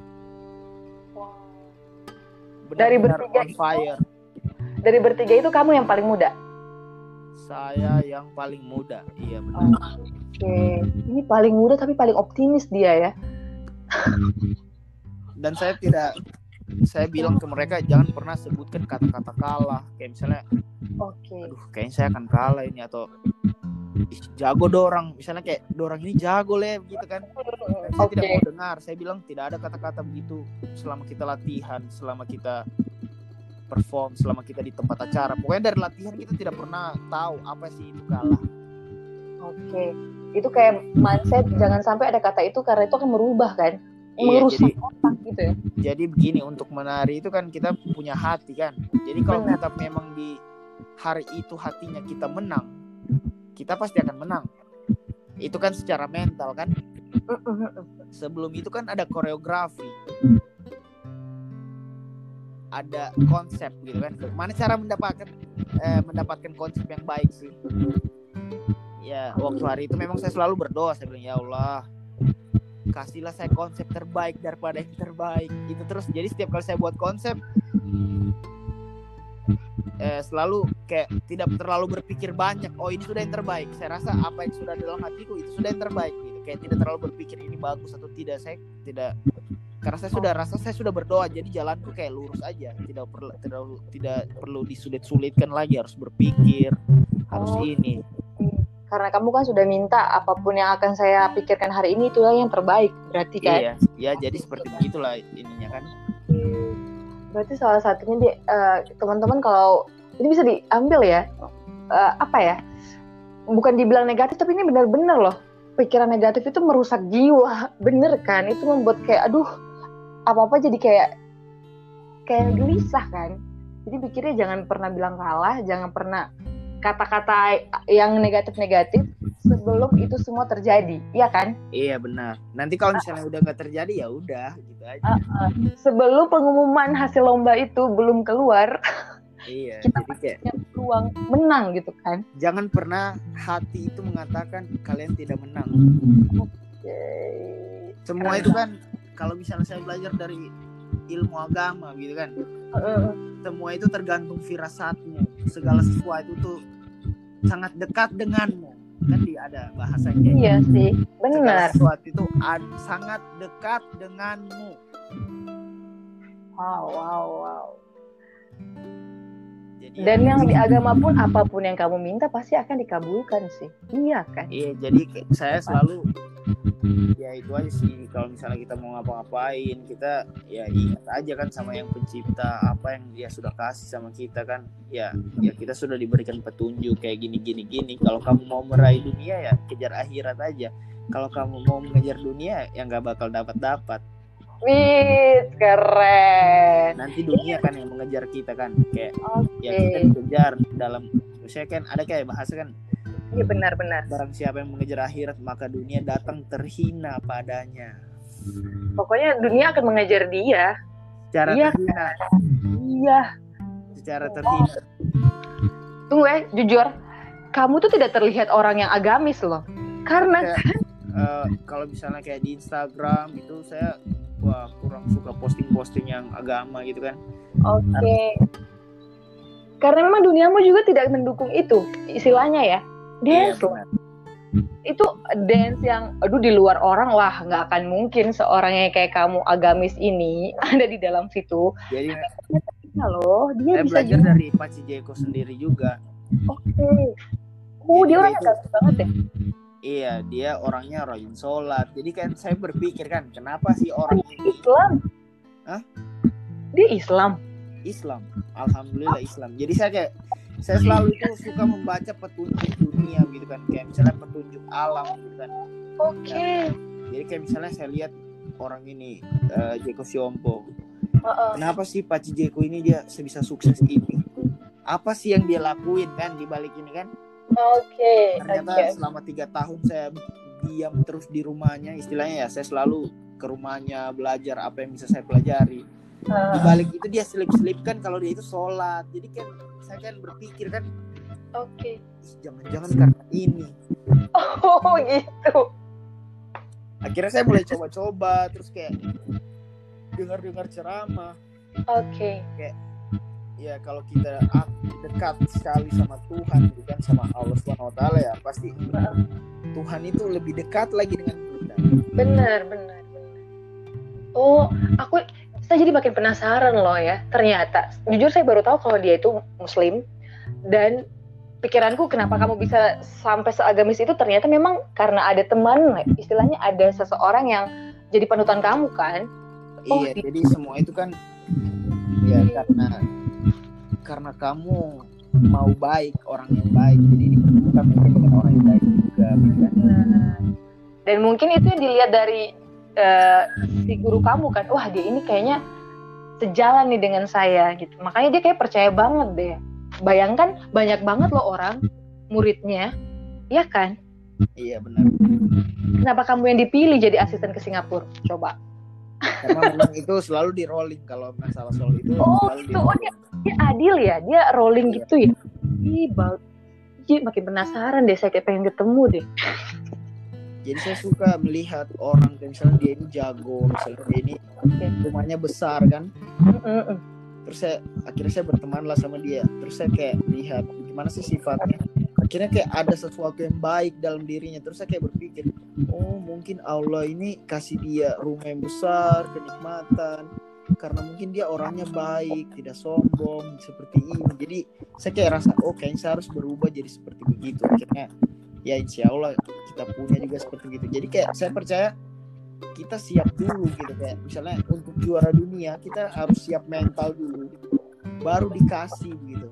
Benar -benar dari bertiga itu, fire. dari bertiga itu kamu yang paling muda saya yang paling muda. Iya benar. Oke. Okay. Ini paling muda tapi paling optimis dia ya. dan saya tidak saya bilang ke mereka jangan pernah sebutkan kata-kata kalah kayak misalnya oke okay. aduh kayaknya saya akan kalah ini atau jago dorang misalnya kayak dorang ini jago le gitu kan Dan saya Oke. tidak mau dengar saya bilang tidak ada kata-kata begitu selama kita latihan selama kita perform selama kita di tempat acara. Pokoknya dari latihan kita tidak pernah tahu apa sih itu kalah. Oke. Itu kayak mindset jangan sampai ada kata itu karena itu akan merubah kan? Iya, merusak jadi- otak gitu ya. Jadi begini untuk menari itu kan kita punya hati kan? Jadi kalau Benar. kita memang di hari itu hatinya kita menang kita pasti akan menang. Itu kan secara mental kan? Sebelum itu kan ada koreografi ada konsep gitu kan. Mana cara mendapatkan eh, mendapatkan konsep yang baik sih? Ya waktu hari itu memang saya selalu berdoa saya bilang ya Allah kasihlah saya konsep terbaik daripada yang terbaik. Itu terus. Jadi setiap kali saya buat konsep eh, selalu kayak tidak terlalu berpikir banyak oh ini sudah yang terbaik. Saya rasa apa yang sudah dalam hatiku itu sudah yang terbaik gitu. Kayak tidak terlalu berpikir ini bagus atau tidak saya tidak karena saya sudah rasa saya sudah berdoa jadi jalanku kayak lurus aja. Tidak perlu tidak tidak perlu disulit-sulitkan lagi harus berpikir harus Oh. ini. Karena kamu kan sudah minta apa pun yang akan saya pikirkan hari ini itulah yang terbaik berarti kan? Iya ya jadi seperti begitulah ininya kan. Berarti salah satunya dia eh, teman-teman kalau ini bisa diambil ya eh, apa ya bukan dibilang negatif tapi ini benar-benar loh pikiran negatif itu merusak jiwa bener kan? Itu membuat kayak aduh apa-apa jadi kayak kayak gelisah kan? Jadi pikirnya jangan pernah bilang kalah jangan pernah kata-kata yang negatif-negatif sebelum itu semua terjadi iya kan? Iya benar. Nanti kalau misalnya udah nggak terjadi ya udah gitu aja. Sebelum pengumuman hasil lomba itu belum keluar iya Kita jadi kayak yang peluang menang gitu kan? Jangan pernah hati itu mengatakan kalian tidak menang. Semua itu kan kalau misalnya saya belajar dari ilmu agama gitu kan semua itu tergantung firasatmu segala sesuatu tuh sangat dekat denganmu. Kan di ada bahasa yang kayak iya sih segala benar. sesuatu itu sangat dekat denganmu. Wow wow wow. Jadi dan ya, yang di agama pun apa pun yang kamu minta pasti akan dikabulkan sih. Iya kan? Iya jadi saya selalu ya itu aja sih. Kalau misalnya kita mau ngapa-ngapain kita ya ingat aja kan sama yang pencipta apa yang dia sudah kasih sama kita kan. Ya ya kita sudah diberikan petunjuk kayak gini gini. Gini kalau kamu mau meraih dunia ya kejar akhirat aja. Kalau kamu mau mengejar dunia ya nggak bakal dapat dapat Wih, keren. Nanti dunia kan yang mengejar kita kan. Kayak oke ya kita dikejar dalam saya kan ada kayak bahasa kan iya benar-benar. Barang siapa yang mengejar akhirat maka dunia datang terhina padanya. Pokoknya dunia akan mengejar dia. Secara Iya. terhina. Iya. Secara terhina. Tunggu ya jujur. Kamu tuh tidak terlihat orang yang agamis loh. Karena eh, kalau misalnya kayak di Instagram itu saya wah kurang suka posting-posting yang agama gitu kan. Oke. Karena memang duniamu juga tidak mendukung itu, istilahnya ya. Iya, Dance loh. itu dance yang, aduh di luar orang wah nggak akan mungkin seorang yang kayak kamu agamis ini ada di dalam situ. jadi Nah loh, dia saya bisa belajar juga. dari Paci Jeko sendiri juga Oke. Oh dia orangnya gampang banget ya. iya dia orangnya rajin sholat jadi kan saya berpikir kan kenapa sih orang ini Islam. Hah? Dia Islam. Islam alhamdulillah Islam jadi saya kayak saya selalu itu suka membaca petunjuk dunia gitu kan kayak misalnya petunjuk alam gitu kan Oke. jadi kayak misalnya saya lihat orang ini eh, Jeko Siompo Heeh. kenapa sih Paci Jeko ini dia sebisa sukses ini apa sih yang dia lakuin kan di balik ini kan Oke. ternyata Oke. selama tiga tahun saya diam terus di rumahnya istilahnya ya saya selalu ke rumahnya belajar apa yang bisa saya pelajari di Heeh. balik itu dia selip-selipkan kalau dia itu sholat jadi kan saya kan berpikir kan Oke. "Ih, jangan-jangan karena ini Oh gitu. akhirnya saya mulai coba-coba terus kayak dengar-dengar ceramah Oke. ya kalau kita ah, dekat sekali sama Tuhan gitu kan sama Allah Subhanahu wa taala ya pasti Tuhan itu lebih dekat lagi dengan kita. Benar, benar, benar. oh aku saya jadi makin penasaran loh ya. Ternyata jujur saya baru tahu kalau dia itu muslim. Dan pikiranku kenapa kamu bisa sampai seagamis itu ternyata memang karena ada teman istilahnya ada seseorang yang jadi panutan kamu kan? Oh, iya jadi semua itu kan ya karena karena kamu mau baik orang yang baik. Jadi dipertemukan mungkin dengan orang yang baik juga kan? Dan mungkin itu yang dilihat dari uh, si guru kamu kan wah dia ini kayaknya sejalan nih dengan saya gitu. Makanya dia kayak percaya banget deh. Bayangkan banyak banget loh orang muridnya ya kan? Iya benar. Kenapa kamu yang dipilih jadi asisten ke Singapura? Coba. Karena memang itu selalu di rolling kalau masalah soal itu oh selalu itu oh, dia, dia adil ya? Dia rolling iya. gitu ya? Ih bal Ih, makin penasaran deh saya kayak pengen ketemu deh jadi saya suka melihat orang kayak misalnya dia ini jago misalnya dia ini rumahnya besar kan? Terus saya akhirnya saya berteman lah sama dia. Terus saya kayak lihat gimana sih sifatnya. Akhirnya kayak ada sesuatu yang baik dalam dirinya. Terus saya kayak berpikir oh mungkin Allah ini kasih dia rumah yang besar kenikmatan. Karena mungkin dia orangnya baik tidak sombong seperti ini. Jadi saya kayak rasa oh kayaknya saya harus berubah jadi seperti begitu. Akhirnya ya insya Allah kita punya juga seperti itu. Jadi kayak saya percaya kita siap dulu gitu kayak misalnya untuk juara dunia kita harus siap mental dulu baru dikasih gitu.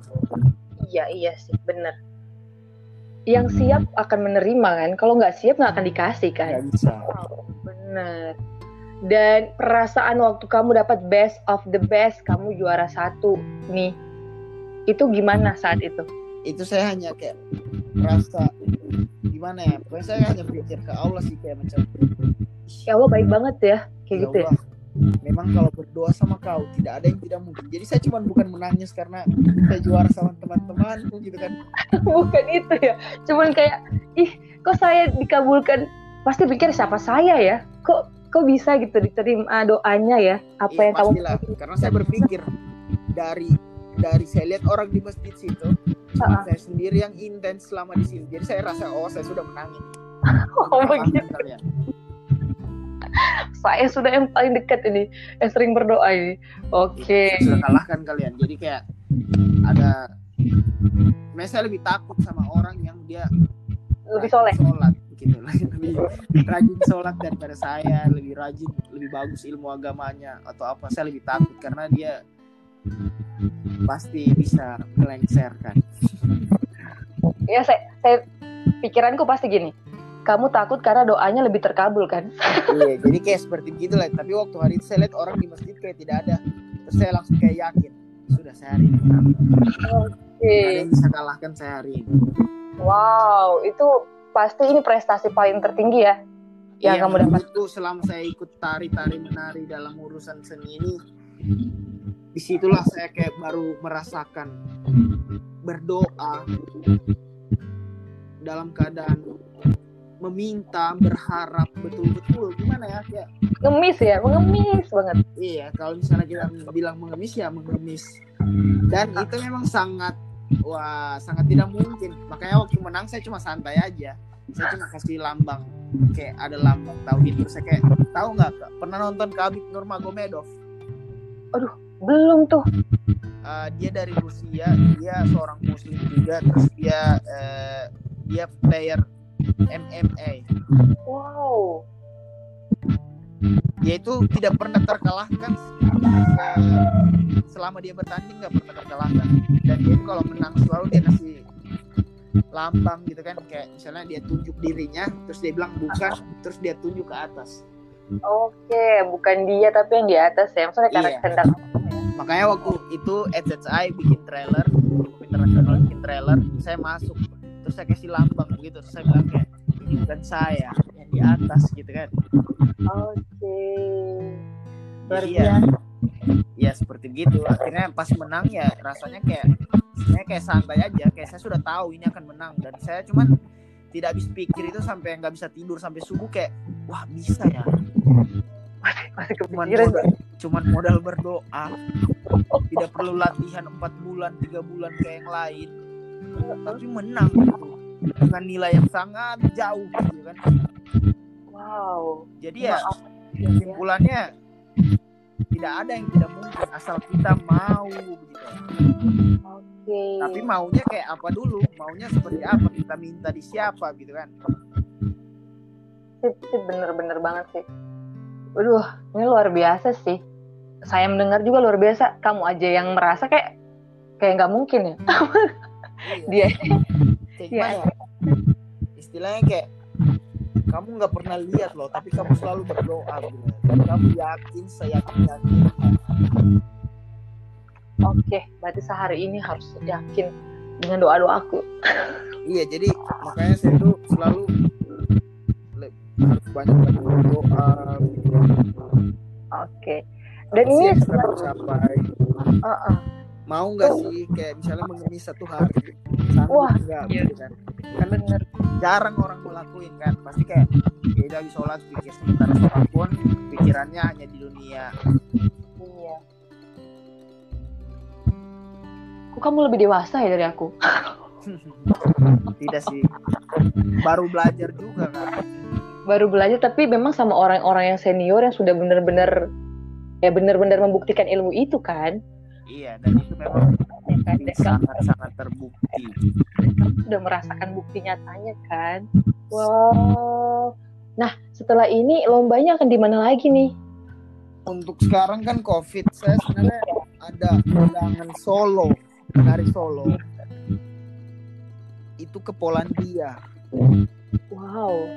Iya iya sih bener. Yang siap akan menerima kan kalau nggak siap nggak akan dikasih kan. Gak bisa. Oh, bener. Dan perasaan waktu kamu dapat best of the best kamu juara satu nih itu gimana saat itu? Itu saya hanya kayak merasa gimana ya? Pokoknya saya hanya berpikir ke Allah sih kayak macam ya Allah baik banget ya kayak ya gitu ya. Memang kalau berdoa sama kau tidak ada yang tidak mungkin. Jadi saya cuma bukan menangis karena saya juara sama teman-teman gitu kan. Bukan itu ya. Cuman kayak ih kok saya dikabulkan? Pasti pikir siapa saya ya? Kok kok bisa gitu diterima doanya ya? Apa iya, yang pastilah. kamu karena saya berpikir dari dari saya lihat orang di masjid situ uh-huh. saya sendiri yang intens selama di sini jadi saya rasa oh saya sudah menang ini oh begitu saya sudah yang paling dekat ini yang sering berdoa ini. Oke. Okay. sudah kalahkan kalian. Jadi kayak ada saya lebih takut sama orang yang dia lebih soleh. sholat gitu. Lebih rajin sholat daripada saya lebih rajin lebih bagus ilmu agamanya atau apa saya lebih takut karena dia pasti bisa melengsarkan. Ya saya, saya pikiranku pasti gini. Kamu takut karena doanya lebih terkabul kan? Iya jadi kayak seperti begitulah tapi waktu hari itu saya lihat orang di masjid kayak tidak ada. Terus saya langsung kayak yakin sudah saya hari ini oke. Okay. ada yang bisa kalahkan saya hari ini. Wow itu pasti ini prestasi paling tertinggi ya yang iya, kamu dapat. itu selama saya ikut tari-tari menari dalam urusan seni ini di situlah saya kayak baru merasakan berdoa dalam keadaan meminta berharap betul-betul. Gimana ya kayak ngemis ya mengemis banget. Iya kalau misalnya kita bilang mengemis ya mengemis. Dan itu memang sangat wah sangat tidak mungkin. Makanya waktu menang saya cuma santai aja. Saya cuma kasih lambang. Kayak ada lambang tauhid. Terus saya kayak tahu nggak pernah nonton Khabib Nurmagomedov? Aduh belum tuh uh, dia dari Rusia dia seorang muslim juga terus dia uh, dia player MMA. Wow. Dia itu tidak pernah terkalahkan selama dia bertanding nggak pernah terkalahkan. Dan dia itu kalau menang selalu dia kasih lambang gitu kan kayak misalnya dia tunjuk dirinya terus dia bilang bukan terus dia tunjuk ke atas oke bukan dia tapi yang di atas ya. Maksudnya iya. karakter ya. makanya waktu itu SSI bikin trailer internasional bikin trailer saya masuk. Terus saya kasih lambang gitu terus saya bilang kayak ini bukan saya yang di atas gitu kan. Oke. Okay. ya, ya seperti begitu akhirnya pas menang ya rasanya kayak saya kayak santai aja. Kayak saya sudah tahu ini akan menang dan saya cuman tidak habis pikir itu sampai nggak bisa tidur sampai subuh kayak wah bisa ya. Masih cuman modal, cuman modal berdoa. Tidak perlu latihan empat bulan tiga bulan kayak yang lain. Tapi menang gitu. Dengan nilai yang sangat jauh gitu kan. Wow. Jadi ya kesimpulannya tidak ada yang tidak mungkin asal kita mau begitu Oke. tapi maunya kayak apa dulu maunya seperti apa kita minta di siapa gitu kan sip bener-bener banget sih. Waduh, ini luar biasa sih. Saya mendengar juga luar biasa. Kamu aja yang merasa kayak kayak nggak mungkin ya. Dia kayak Iya. ya? istilahnya kayak kamu nggak pernah lihat loh tapi kamu selalu berdoa gitu dan kamu yakin saya yakin oke, berarti sehari ini harus yakin dengan doa-doaku. iya jadi makanya saya tuh selalu harus banyak banyak berdoa gitu. Oke. Dan Apa sih ini yang kita sebenarnya- capai Uh-uh. mau nggak sih kayak misalnya mengemis satu hari sanggup Wah, nggak iya. gitu kan kan bener. jarang orang ngelakuin kan pasti kayak ya udah habis sholat pikir sebentar sholat pun pikirannya hanya di dunia Iya. Kok kamu lebih dewasa ya dari aku? tidak sih baru belajar juga kan Baru belajar tapi memang sama orang-orang yang senior yang sudah benar-benar ya benar-benar membuktikan ilmu itu kan? iya dan itu memang Ya kan? Dan sangat sangat terbukti sudah merasakan bukti nyatanya kan? Wow. Nah, setelah ini lombanya akan di mana lagi nih? untuk sekarang kan covid saya sebenarnya ada undangan solo dari Solo itu ke Polandia Wow.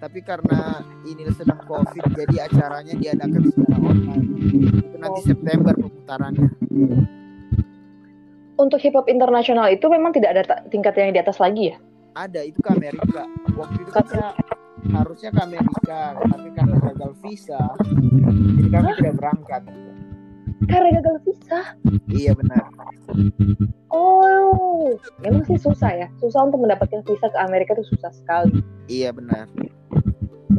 tapi karena ini sedang covid jadi acaranya diadakan secara online itu nanti September pemutarannya Untuk hip hop internasional itu memang tidak ada tingkat yang di atas lagi ya? ada itu ke Amerika waktu itu kan saya harusnya ke Amerika tapi karena gagal visa jadi kami tidak berangkat Karena gagal visa. iya benar Oh, memang sih susah ya. Susah untuk mendapatkan visa ke Amerika itu susah sekali. iya benar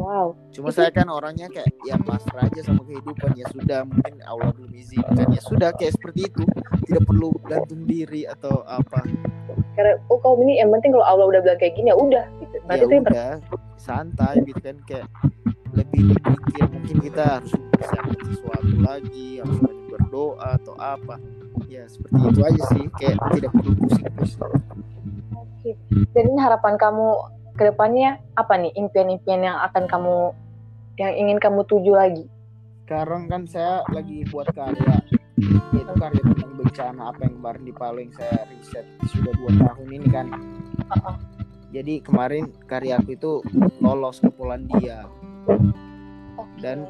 Wow. cuma saya kan orangnya kayak ya pasrah aja sama kehidupan. Ya sudah mungkin Allah belum izinkan. Ya sudah kayak seperti itu. Tidak perlu gantung diri atau apa. Karena oh kaum ini yang penting kalau Allah udah bilang kayak gini ya udah gitu. ya Berarti itu yang ter- udah santai gitu kan kayak lebih dipikir mungkin kita harus persiapkan sesuatu lagi harus banyak berdoa atau apa. Ya seperti itu aja sih. Kayak tidak perlu pusing-pusing. Oke. Dan ini harapan kamu ke depannya apa nih impian-impian yang akan kamu yang ingin kamu tuju lagi? sekarang kan saya lagi buat karya. Yaitu karya tentang bencana apa yang kemarin di Palu yang saya riset sudah dua tahun ini kan. Jadi kemarin karya aku itu lolos ke Polandia. Dan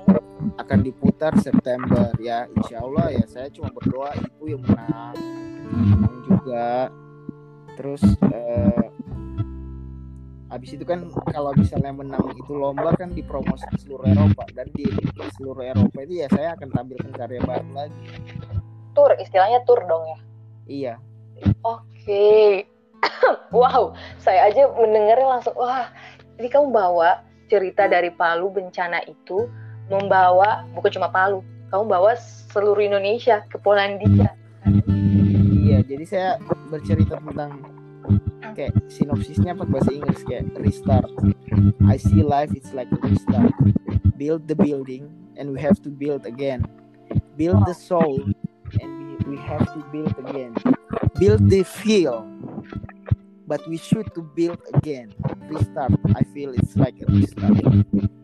akan diputar September ya. Insya Allah ya saya cuma berdoa itu yang menang menang juga. Terus eh, habis itu kan kalau misalnya menang itu lomba kan dipromosi di seluruh Eropa dan di seluruh Eropa itu ya saya akan tampilkan karya baru lagi Tur, istilahnya tur dong ya. iya Oke. wow, saya aja mendengarnya langsung wah, ini kamu bawa cerita dari Palu bencana itu membawa bukan cuma Palu, kamu bawa seluruh Indonesia ke Polandia. iya jadi saya bercerita tentang kayak sinopsisnya pakai bahasa Inggris kayak restart. I see life it's like a restart. Build the building and we have to build again. Build the soul and we, we have to build again. Build the feel but we should to build again. Restart I feel it's like a restart.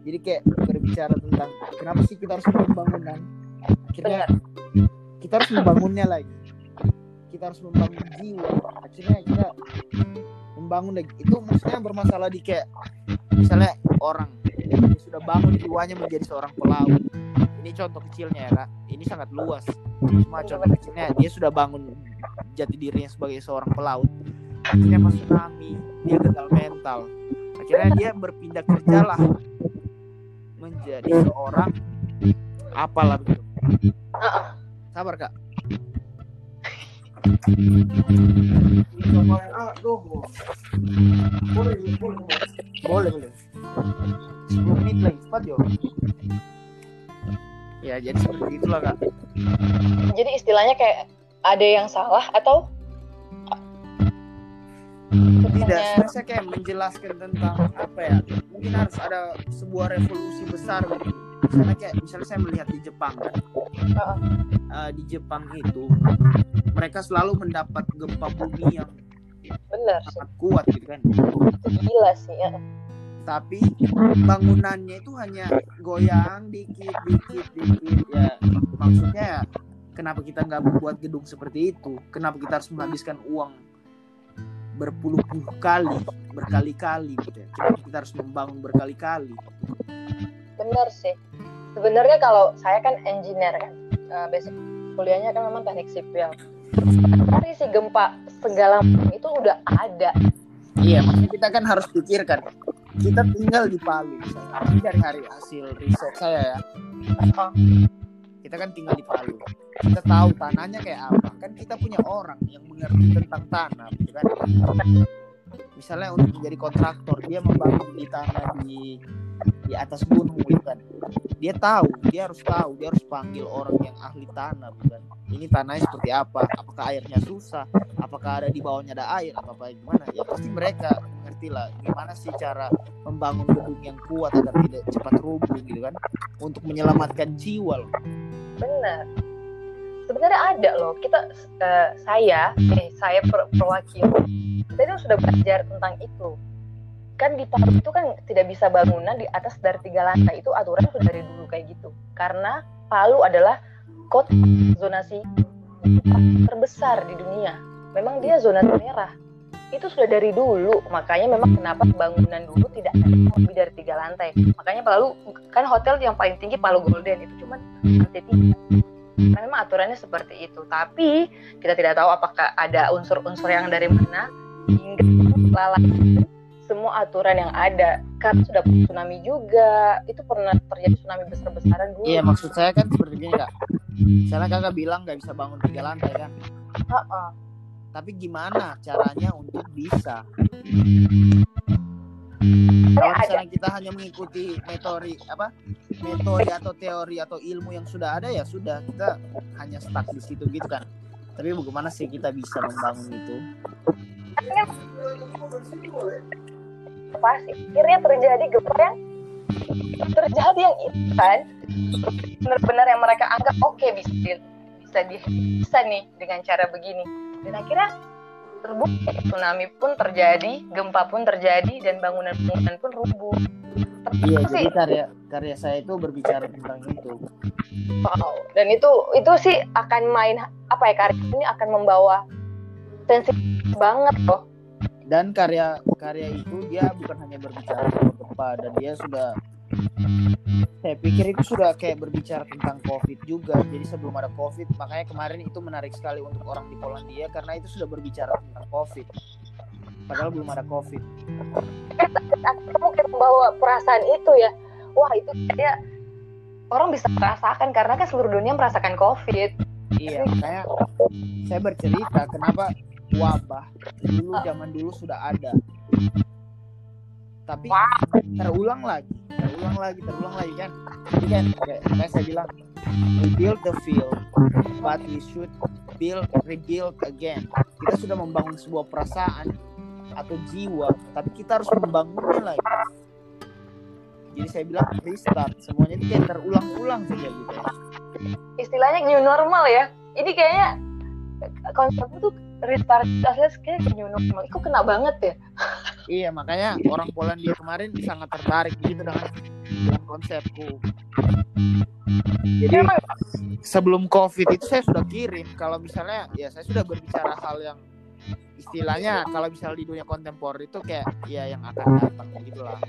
Jadi kayak berbicara tentang kenapa sih kita harus membangun bangunan akhirnya Benar. kita harus membangunnya lagi kita harus membangun jiwa. Akhirnya kita membangun lagi itu maksudnya bermasalah di kayak misalnya orang yang sudah bangun jiwanya menjadi seorang pelaut. Ini contoh kecilnya ya kak. Ini sangat luas. Cuma contoh kecilnya dia sudah bangun jati dirinya sebagai seorang pelaut. Akhirnya pas tsunami dia gagal mental. Akhirnya dia berpindah kerjalah menjadi seorang apalah begitu. Sabar kak boleh boleh 10 menit lagi cepat yo ya jadi seperti itulah kak. Jadi istilahnya kayak ada yang salah atau tidak saya kayak menjelaskan tentang apa ya mungkin harus ada sebuah revolusi besar gitu misalnya kayak misalnya saya melihat di Jepang uh, di Jepang itu mereka selalu mendapat gempa bumi yang benar sangat kuat gitu kan. Gila sih ya. Tapi bangunannya itu hanya goyang dikit dikit dikit ya. Maksudnya kenapa kita nggak membuat gedung seperti itu? Kenapa kita harus menghabiskan uang berpuluh-puluh kali berkali-kali gitu ya? Kita harus membangun berkali-kali benar sih. Sebenarnya kalau saya kan engineer kan uh, basic kuliahnya kan memang teknik sipil. Tapi si gempa segala itu udah ada. Iya maksudnya kita kan harus pikirkan kita tinggal di Palu. Misalnya dari hari hasil riset saya ya oh. kita kan tinggal di Palu. Kita tahu tanahnya kayak apa. Kan kita punya orang yang mengerti tentang tanah gitu kan? Misalnya untuk menjadi kontraktor dia membangun di tanah di di atas gunung gitu kan dia tahu dia harus tahu dia harus panggil orang yang ahli tanah gitu kan ini tanahnya seperti apa? Apakah airnya susah? Apakah ada di bawahnya ada air? Apa apa gimana ya pasti mereka mengerti lah gimana sih cara membangun gedung yang kuat agar tidak cepat rubuh gitu kan? Untuk menyelamatkan jiwa loh. Benar. Sebenarnya ada loh. Kita uh, saya eh saya per perwakil kita itu sudah belajar tentang itu kan di Palu itu kan tidak bisa bangunan di atas dari tiga lantai. Itu aturan sudah dari dulu kayak gitu. Karena Palu adalah kota zonasi terbesar di dunia. Memang dia zona merah. Itu sudah dari dulu. Makanya memang kenapa bangunan dulu tidak lebih dari tiga lantai. Makanya Palu kan hotel yang paling tinggi Palu Golden. Itu cuma lantai tiga. Karena memang aturannya seperti itu. Tapi kita tidak tahu apakah ada unsur-unsur yang dari mana. Hingga lalai semua aturan yang ada. Karena sudah tsunami juga. Itu pernah terjadi tsunami besar-besaran dulu. Iya maksud saya kan seperti ini kak. Misalnya kakak bilang nggak bisa bangun tiga lantai kan? Uh -uh tapi gimana caranya untuk bisa? Kalau misalnya kita hanya mengikuti metode apa metode atau teori atau ilmu yang sudah ada ya sudah kita hanya stuck di situ gitu kan? Tapi bagaimana sih kita bisa membangun itu pasti. Akhirnya terjadi gempa yang terjadi yang itu kan benar-benar yang mereka anggap oke okay, bisa bisa di, bisa nih dengan cara begini. Dan akhirnya terbukti tsunami pun terjadi gempa pun terjadi dan bangunan-bangunan pun rubuh. Iya sih, jadi karya karya saya itu berbicara tentang itu. Wow. Dan itu itu sih akan main apa ya karya ini akan membawa sensitif banget loh dan karya karya itu dia bukan hanya berbicara tentang gempa dan dia sudah saya pikir itu sudah kayak berbicara tentang COVID juga. Jadi sebelum ada COVID, makanya kemarin itu menarik sekali untuk orang di Polandia karena itu sudah berbicara tentang COVID. Padahal belum ada COVID. Aku mungkin membawa perasaan itu ya. Wah itu kayak orang bisa merasakan karena kan seluruh dunia merasakan COVID. Iya, makanya saya bercerita kenapa wabah dulu zaman dulu sudah ada. Tapi terulang lagi terulang lagi terulang lagi kan? Jadi kan kayak, kayak saya bilang rebuild the field but we should build rebuild again. Kita sudah membangun sebuah perasaan atau jiwa tapi kita harus membangunnya lagi. Jadi saya bilang restart. Semuanya itu kayak terulang-ulang saja gitu. Istilahnya new normal ya. Ini kayaknya konsep itu restart aslinya kayak new normal. Itu kena banget ya. Iya makanya orang Polandia kemarin sangat tertarik gitu dengan, dengan konsepku. Jadi Emang. sebelum covid itu saya sudah kirim. Kalau misalnya ya saya sudah berbicara hal yang istilahnya kalau misalnya di dunia kontemporer itu kayak ya yang akan datang gitulah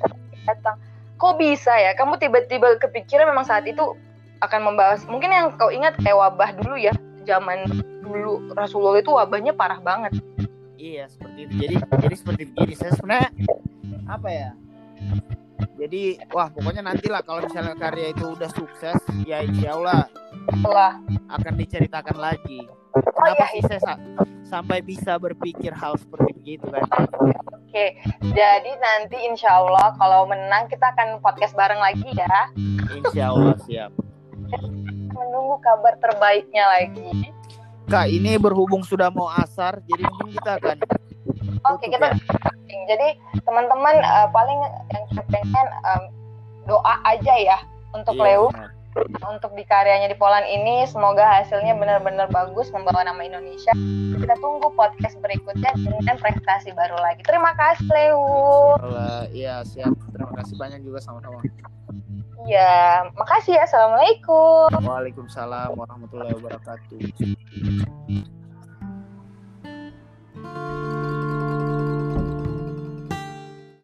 datang. Kok bisa ya? Kamu tiba-tiba kepikiran memang saat itu akan membahas. Mungkin yang kau ingat kayak wabah dulu ya zaman dulu Rasulullah itu wabahnya parah banget. Iya seperti itu. Jadi jadi seperti begini. Saya sebenarnya apa ya? Jadi wah pokoknya nantilah kalau misalnya karya itu udah sukses ya insya Allah Setelah. akan diceritakan lagi. Kenapa oh, iya, sih saya sa sampai bisa berpikir hal seperti begitu kan? Oke, jadi nanti insya Allah kalau menang kita akan podcast bareng lagi ya. Insya Allah siap menunggu kabar terbaiknya lagi. Kak, ini berhubung sudah mau asar, jadi mungkin kita akan Oke, okay, kita ya. jadi teman-teman uh, paling yang pengen um, doa aja ya untuk iya, Leo untuk di karyanya di Poland ini semoga hasilnya benar-benar bagus membawa nama Indonesia. Kita tunggu podcast berikutnya dengan prestasi baru lagi. Terima kasih Leo. Iya siap. Terima kasih banyak juga sama-sama. Ya, makasih ya. Assalamualaikum. Waalaikumsalam warahmatullahi wabarakatuh.